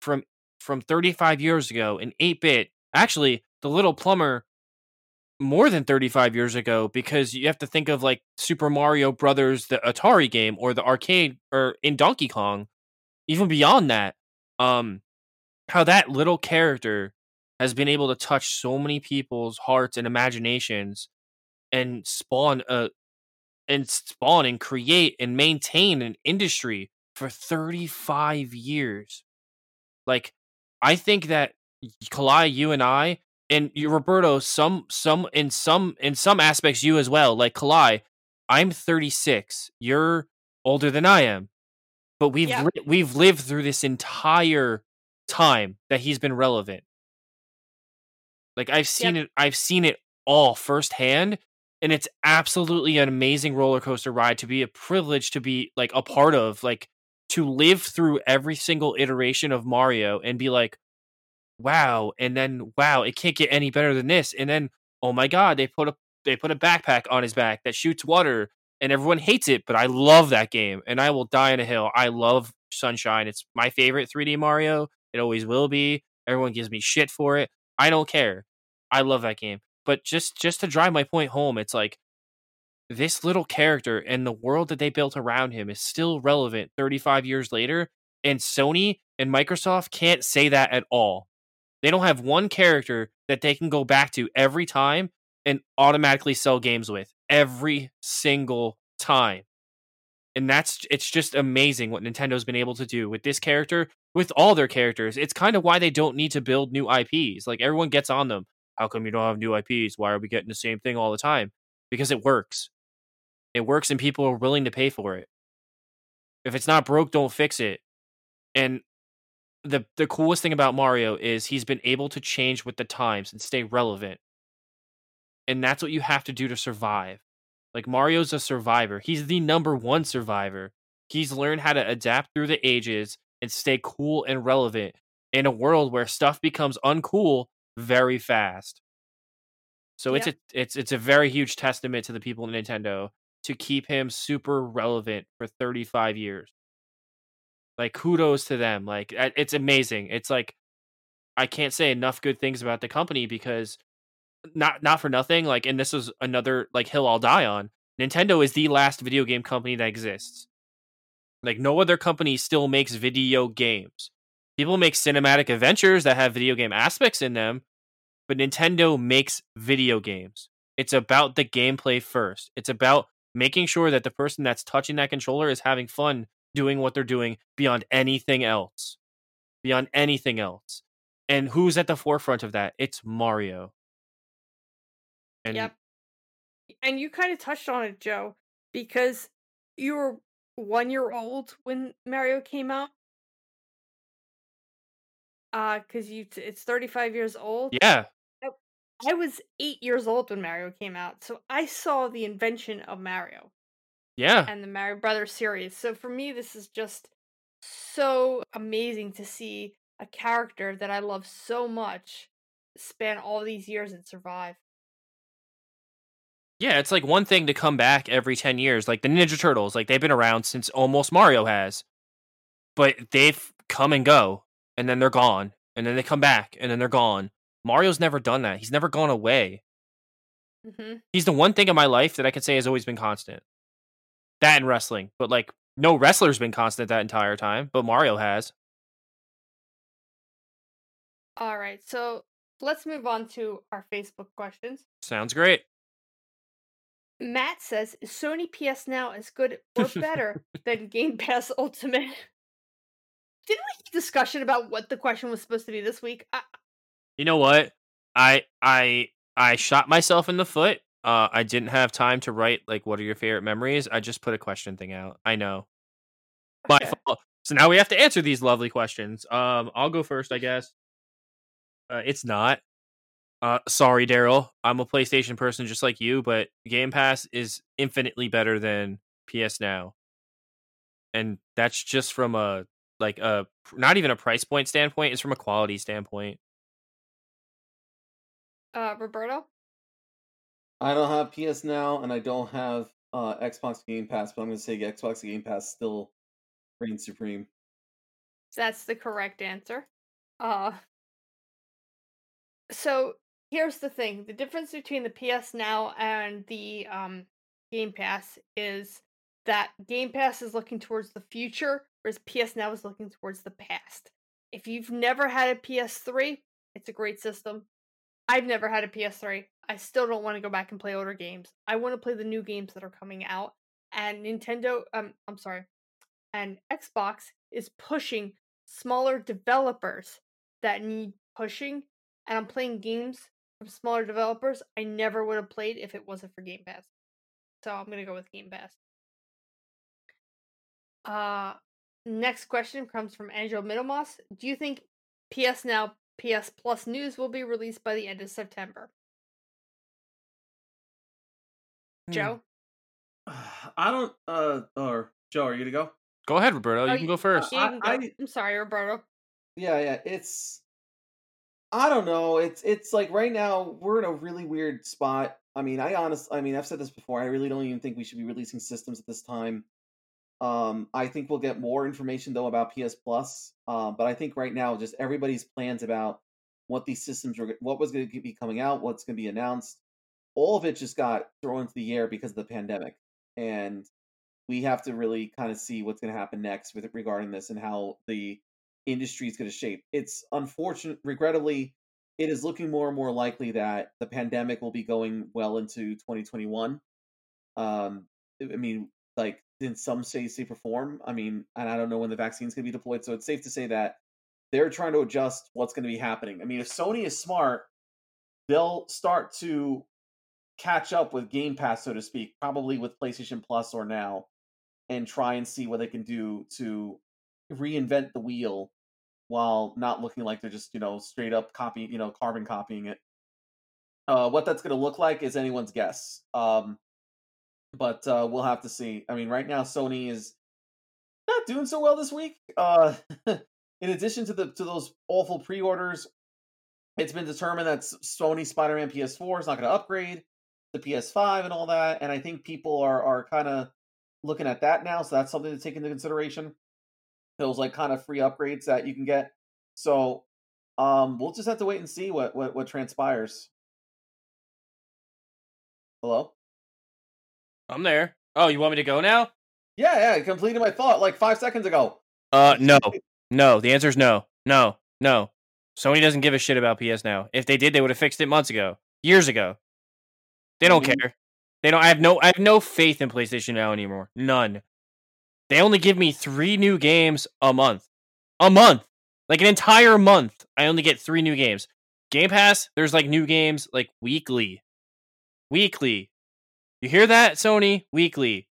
from from 35 years ago in 8-bit actually the little plumber more than 35 years ago because you have to think of like Super Mario Brothers the Atari game or the arcade or in Donkey Kong even beyond that um how that little character has been able to touch so many people's hearts and imaginations and spawn a and spawn and create and maintain an industry for 35 years. Like, I think that Kalai, you and I, and you, Roberto, some, some, in some, in some aspects, you as well. Like Kalai, I'm 36. You're older than I am, but we've Yeah. li- we've lived through this entire time that he's been relevant. Like I've seen it, I've seen it all firsthand, and it's absolutely an amazing roller coaster ride to be a privilege to be like a part of, like to live through every single iteration of Mario and be like, wow, and then wow, it can't get any better than this, and then oh my god, they put a they put a backpack on his back that shoots water, and everyone hates it, but I love that game, and I will die on a hill. I love Sunshine. It's my favorite 3D Mario. It always will be. Everyone gives me shit for it. I don't care. I love that game. But just just to drive my point home, it's like this little character and the world that they built around him is still relevant 35 years later, and Sony and Microsoft can't say that at all. They don't have one character that they can go back to every time and automatically sell games with every single time. And that's it's just amazing what Nintendo's been able to do with this character, with all their characters. It's kind of why they don't need to build new IPs. Like everyone gets on them. How come you don't have new IPs? Why are we getting the same thing all the time? Because it works. It works and people are willing to pay for it. If it's not broke, don't fix it. And the the coolest thing about Mario is he's been able to change with the times and stay relevant. And that's what you have to do to survive. Like Mario's a survivor. He's the number one survivor. He's learned how to adapt through the ages and stay cool and relevant in a world where stuff becomes uncool very fast. So it's a it's it's a very huge testament to the people in Nintendo to keep him super relevant for 35 years. Like kudos to them. Like it's amazing. It's like I can't say enough good things about the company because not not for nothing. Like, and this is another like hill I'll die on. Nintendo is the last video game company that exists. Like no other company still makes video games. People make cinematic adventures that have video game aspects in them, but Nintendo makes video games. It's about the gameplay first. It's about making sure that the person that's touching that controller is having fun doing what they're doing beyond anything else. Beyond anything else. And who's at the forefront of that? It's Mario. And Yep. And you kind of touched on it, Joe, because you were one year old when Mario came out. Uh, cause you t- it's 35 years old. yeah, I was eight years old when Mario came out, so I saw the invention of Mario yeah. and the Mario Brothers series. So for me, this is just so amazing to see a character that I love so much span all these years and survive. Yeah, it's like one thing to come back every 10 years. Like the Ninja Turtles, like they've been around since almost Mario has. But they've come and go, and then they're gone, and then they come back, and then they're gone. Mario's never done that. He's never gone away. hmm He's the one thing in my life that I can say has always been constant. That and wrestling. But like no wrestler's been constant that entire time, but Mario has. All right, so let's move on to our Facebook questions. Sounds great. Matt says, "Is Sony PS Now as good or better *laughs* than Game Pass Ultimate?" Didn't we have discussion about what the question was supposed to be this week? I, You know what? I I I shot myself in the foot. Uh I didn't have time to write like what are your favorite memories? I just put a question thing out. I know. My Okay. fault. So now we have to answer these lovely questions. Um I'll go first, I guess. Uh it's not. Uh sorry, Daryl. I'm a PlayStation person just like you, but Game Pass is infinitely better than PS Now. And that's just from a like a not even a price point standpoint, it's from a quality standpoint. uh, Roberto. I don't have PS Now, and I don't have uh, Xbox Game Pass, but I'm going to say Xbox Game Pass still reigns supreme. That's the correct answer. Uh so here's the thing. The difference between the PS Now and the um Game Pass is that Game Pass is looking towards the future, whereas PS Now is looking towards the past. If you've never had a PS3, it's a great system. I've never had a PS3. I still don't want to go back and play older games. I want to play the new games that are coming out. And Nintendo, um, I'm sorry, and Xbox is pushing smaller developers that need pushing. And I'm playing games from smaller developers I never would have played if it wasn't for Game Pass. So I'm gonna go with Game Pass. Uh next question comes from Angel Middlemoss. Do you think PS Now PS Plus news will be released by the end of September? Hmm. Joe? *sighs* I don't. Uh, or Joe, are you gonna go? Go ahead, Roberto. Oh, You can go first. You I- I- I'm sorry, Roberto. Yeah, yeah. It's. I don't know. It's it's like right now we're in a really weird spot. I mean, I honestly, I mean, I've said this before. I really don't even think we should be releasing systems at this time. Um, I think we'll get more information though about PS Plus. Um, but I think right now just everybody's plans about what these systems were, what was going to be coming out, what's going to be announced, all of it just got thrown into the air because of the pandemic, and we have to really kind of see what's going to happen next with regarding this and how the industry is going to shape. It's unfortunate, regrettably, it is looking more and more likely that the pandemic will be going well into 2021. Um, I mean, like in some say, shape, or form. I mean, and I don't know when the vaccine's going to be deployed, so it's safe to say that they're trying to adjust what's going to be happening. I mean, if Sony is smart, they'll start to catch up with Game Pass, so to speak, probably with PlayStation Plus or now, and try and see what they can do to reinvent the wheel while not looking like they're just you know straight up copying you know carbon copying it. Uh what that's going to look like is anyone's guess um but uh we'll have to see. I mean right now sony is not doing so well this week uh *laughs* in addition to the to those awful pre-orders it's been determined that sony spider-man ps4 is not going to upgrade the ps5 and all that and i think people are are kind of looking at that now so that's something to take into consideration those like kind of free upgrades that you can get. So um we'll just have to wait and see what what, what transpires. Hello? I'm there. Oh, you want me to go now? Yeah, yeah, I completed my thought like five seconds ago. Uh, no, no. The answer is no, no, no. Sony doesn't give a shit about PS Now. If they did, they would have fixed it months ago, years ago. They don't Mhm. care. They don't. I have no. I have no faith in PlayStation now anymore. None. They only give me three new games a month. A month, like an entire month. I only get three new games. Game Pass. There's like new games like weekly. Weekly. You hear that, Sony? Weekly.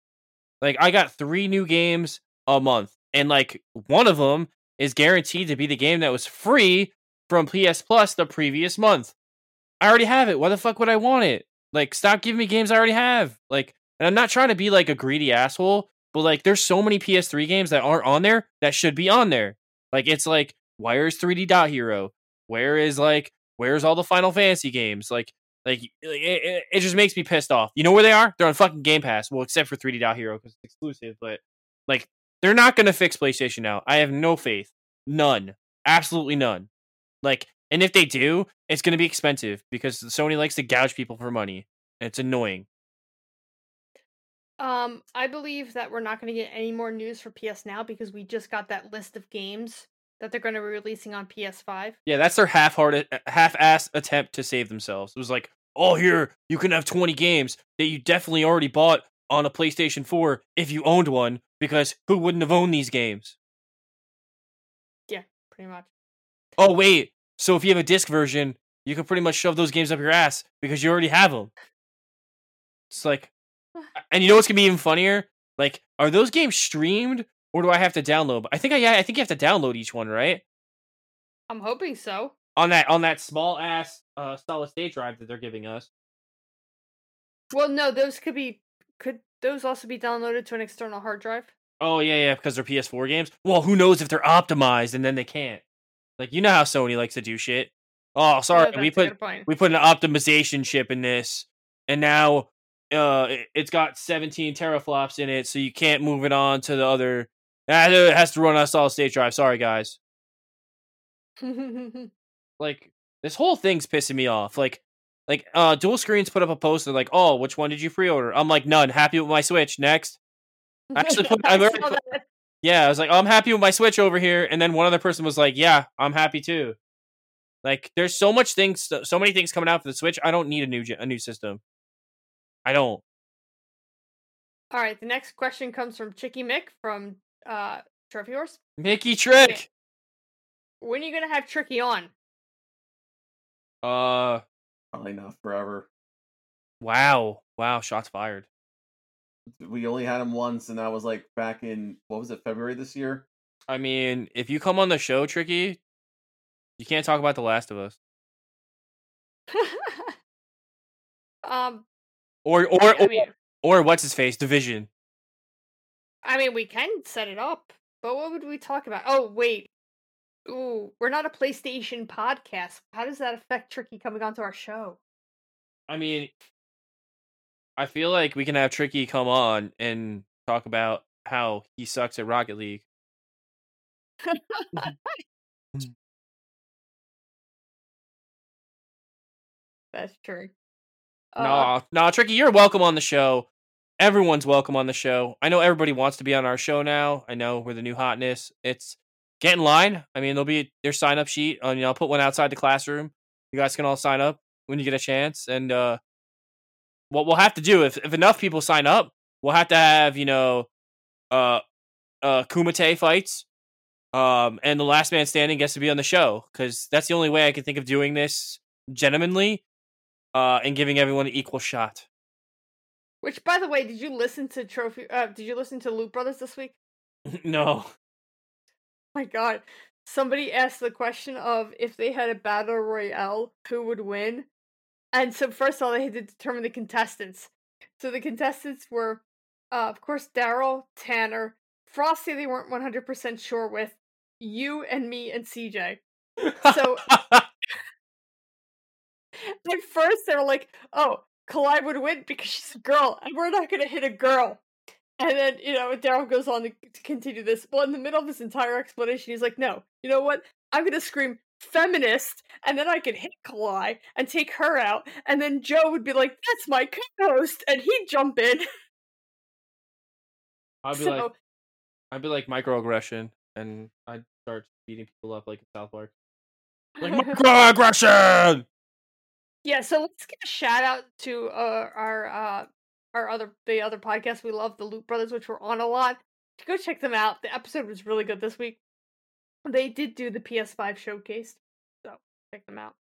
Like I got three new games a month, and like one of them is guaranteed to be the game that was free from PS Plus the previous month. I already have it. Why the fuck would I want it? Like, stop giving me games I already have. Like, and I'm not trying to be like a greedy asshole, but like, there's so many PS3 games that aren't on there that should be on there. Like, it's like, where is 3D Dot Hero? Where is like, where's all the Final Fantasy games? Like, like it, it, it just makes me pissed off. You know where they are? They're on fucking Game Pass. Well, except for 3D Dot Hero because it's exclusive. But like, they're not gonna fix PlayStation now. I have no faith. None. Absolutely none. Like, and if they do, it's to be expensive because Sony likes to gouge people for money. It's annoying. Um, I believe that we're not going to get any more news for PS Now because we just got that list of games that they're going to be releasing on PS5. Yeah, that's their half-hearted, half-ass attempt to save themselves. It was like, oh, here you can have twenty games that you definitely already bought on a PlayStation Four if you owned one, because who wouldn't have owned these games? Yeah, pretty much. Oh wait, so if you have a disc version, you can pretty much shove those games up your ass because you already have them. It's like, *laughs* and you know what's gonna be even funnier? Like, are those games streamed or do I have to download? I think I yeah, I think you have to download each one, right? I'm hoping so. On that on that small ass uh solid state drive that they're giving us. Well, no, those could be could those also be downloaded to an external hard drive? Oh yeah, yeah, because they're PS4 games. Well, who knows if they're optimized and then they can't. Like you know how Sony likes to do shit. Oh, sorry, Yeah, we put we put an optimization chip in this, and now uh it- it's got 17 teraflops in it, so you can't move it on to the other. It has to run on a solid state drive. Sorry, guys. *laughs* Like this whole thing's pissing me off. Like, like uh, dual screens put up a post. They're like, "Oh, which one did you pre-order?" I'm like, "None. Happy with my Switch." Next. Actually, put- *laughs* I I already put- Yeah, I was like, oh, I'm happy with my Switch over here, and then one other person was like, Yeah, I'm happy too. Like, there's so much things, so many things coming out for the Switch. I don't need a new a new system. I don't. All right, the next question comes from Chicky Mick from uh Trophy Horse. Mickey Trick. When are you gonna have Tricky on? Uh, Probably not forever. wow, wow, shots fired. We only had him once, and that was like back in what was it, February this year? I mean, if you come on the show, Tricky, you can't talk about The Last of Us, *laughs* um, or or or, mean, or what's his face, Division. I mean, we can set it up, but what would we talk about? Oh, wait. Ooh, we're not a PlayStation podcast. How does that affect Tricky coming onto our show? I mean, I feel like we can have Tricky come on and talk about how he sucks at Rocket League. *laughs* Mm. That's true. Uh, No, no, Tricky, you're welcome on the show. Everyone's welcome on the show. I know everybody wants to be on our show now. I know we're the new hotness. It's get in line. I mean, there'll be their sign up sheet. On, you know, I'll put one outside the classroom. You guys can all sign up when you get a chance. And uh, what we'll have to do if if enough people sign up, we'll have to have you know, uh, uh, Kumite fights. Um, and the last man standing gets to be on the show because that's the only way I can think of doing this gentlemanly uh, and giving everyone an equal shot. Which, by the way, did you listen to Trophy? Uh, did you listen to Loop Brothers this week? *laughs* no. my god. Somebody asked the question of if they had a battle royale, who would win? And so first of all, they had to determine the contestants. So the contestants were, uh, of course, Daryl, Tanner, Frosty. They weren't one hundred percent sure with you and me and CJ. So *laughs* at first they were like, "Oh, Kalai would win because she's a girl, and we're not gonna hit a girl." And then you know Daryl goes on to, to continue this. Well, in the middle of this entire explanation, he's like, "No, you know what? I'm gonna scream feminist, and then I could hit Kalai and take her out, and then Joe would be like, "That's my co-host," and he'd jump in. I'd be so like, I'd be like microaggression, and I'd start beating people up like in South Park. Like *laughs* microaggression. Yeah, so let's give a shout out to uh, our uh, our other the other podcast we love, the Loop Brothers, which we're on a lot. Go check them out. The episode was really good this week. They did do the PS5 showcase, so check them out.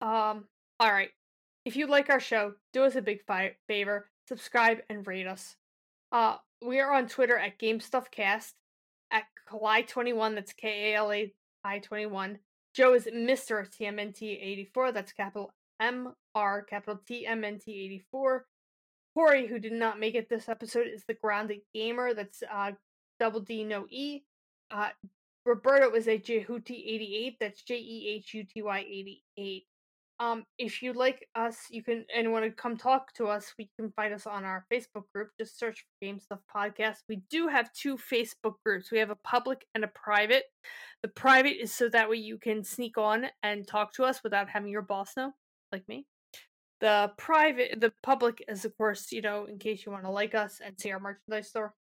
Um, all right. If you like our show, do us a big fi- favor, subscribe and rate us. Uh, we are on Twitter at GameStuffCast, at Kalai21, that's K A L A I 21. Joe is Mr. TMNT84, that's capital M R capital T M N T 84. Corey, who did not make it this episode, is the Grounded Gamer, that's uh, double D no E. Uh, Roberto is a Jehuty 88, that's J E H U T Y 88. Um, if you like us, you can and want to come talk to us, we can find us on our Facebook group. Just search for Game Stuff Podcast. We do have two Facebook groups. We have a public and a private. The private is so that way you can sneak on and talk to us without having your boss know, like me. The private, the public is of course, you know, in case you want to like us and see our merchandise store.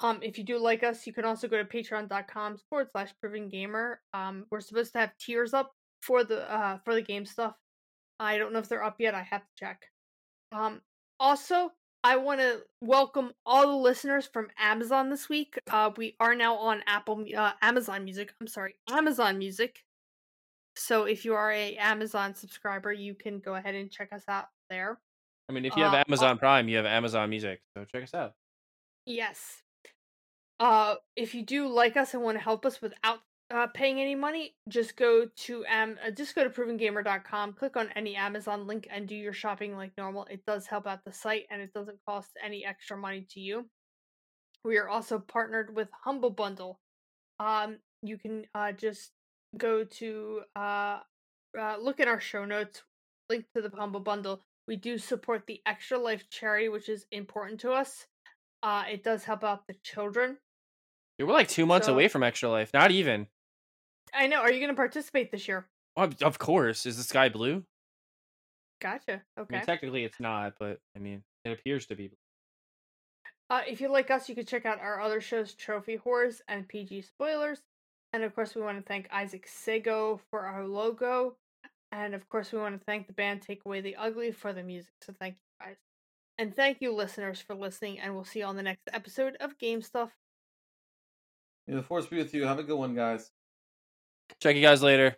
Um, if you do like us, you can also go to patreon.com forward slash proven gamer. Um, we're supposed to have tiers up for the uh for the game stuff. I don't know if they're up yet. I have to check. Um, also, I want to welcome all the listeners from Amazon this week. Uh, we are now on Apple, uh, Amazon Music. I'm sorry, Amazon Music. So if you are a Amazon subscriber, you can go ahead and check us out there. I mean, if you have Uh, Amazon Prime, you have Amazon Music, so check us out. Yes. Uh, if you do like us and want to help us without uh, paying any money, just go to um, uh, just go to provengamer.com, click on any Amazon link, and do your shopping like normal. It does help out the site, and it doesn't cost any extra money to you. We are also partnered with Humble Bundle. Um, you can uh, just go to uh, uh, look at our show notes, link to the Humble Bundle. We do support the Extra Life charity, which is important to us. Uh, it does help out the children. Dude, we're like two months So- away from Extra Life. Not even. I know. Are you going to participate this year? Well, of course. Is the sky blue? Gotcha. I Okay. mean, technically it's not, but I mean, it appears to be. Uh, if you like us, you can check out our other shows, Trophy Whores and PG Spoilers. And of course, we want to thank Isaac Sego for our logo. And of course, we want to thank the band Take Away the Ugly for the music. So thank you guys. And thank you, listeners, for listening. And we'll see you on the next episode of Game Stuff. May the force be with you. Have a good one, guys. Check you guys later.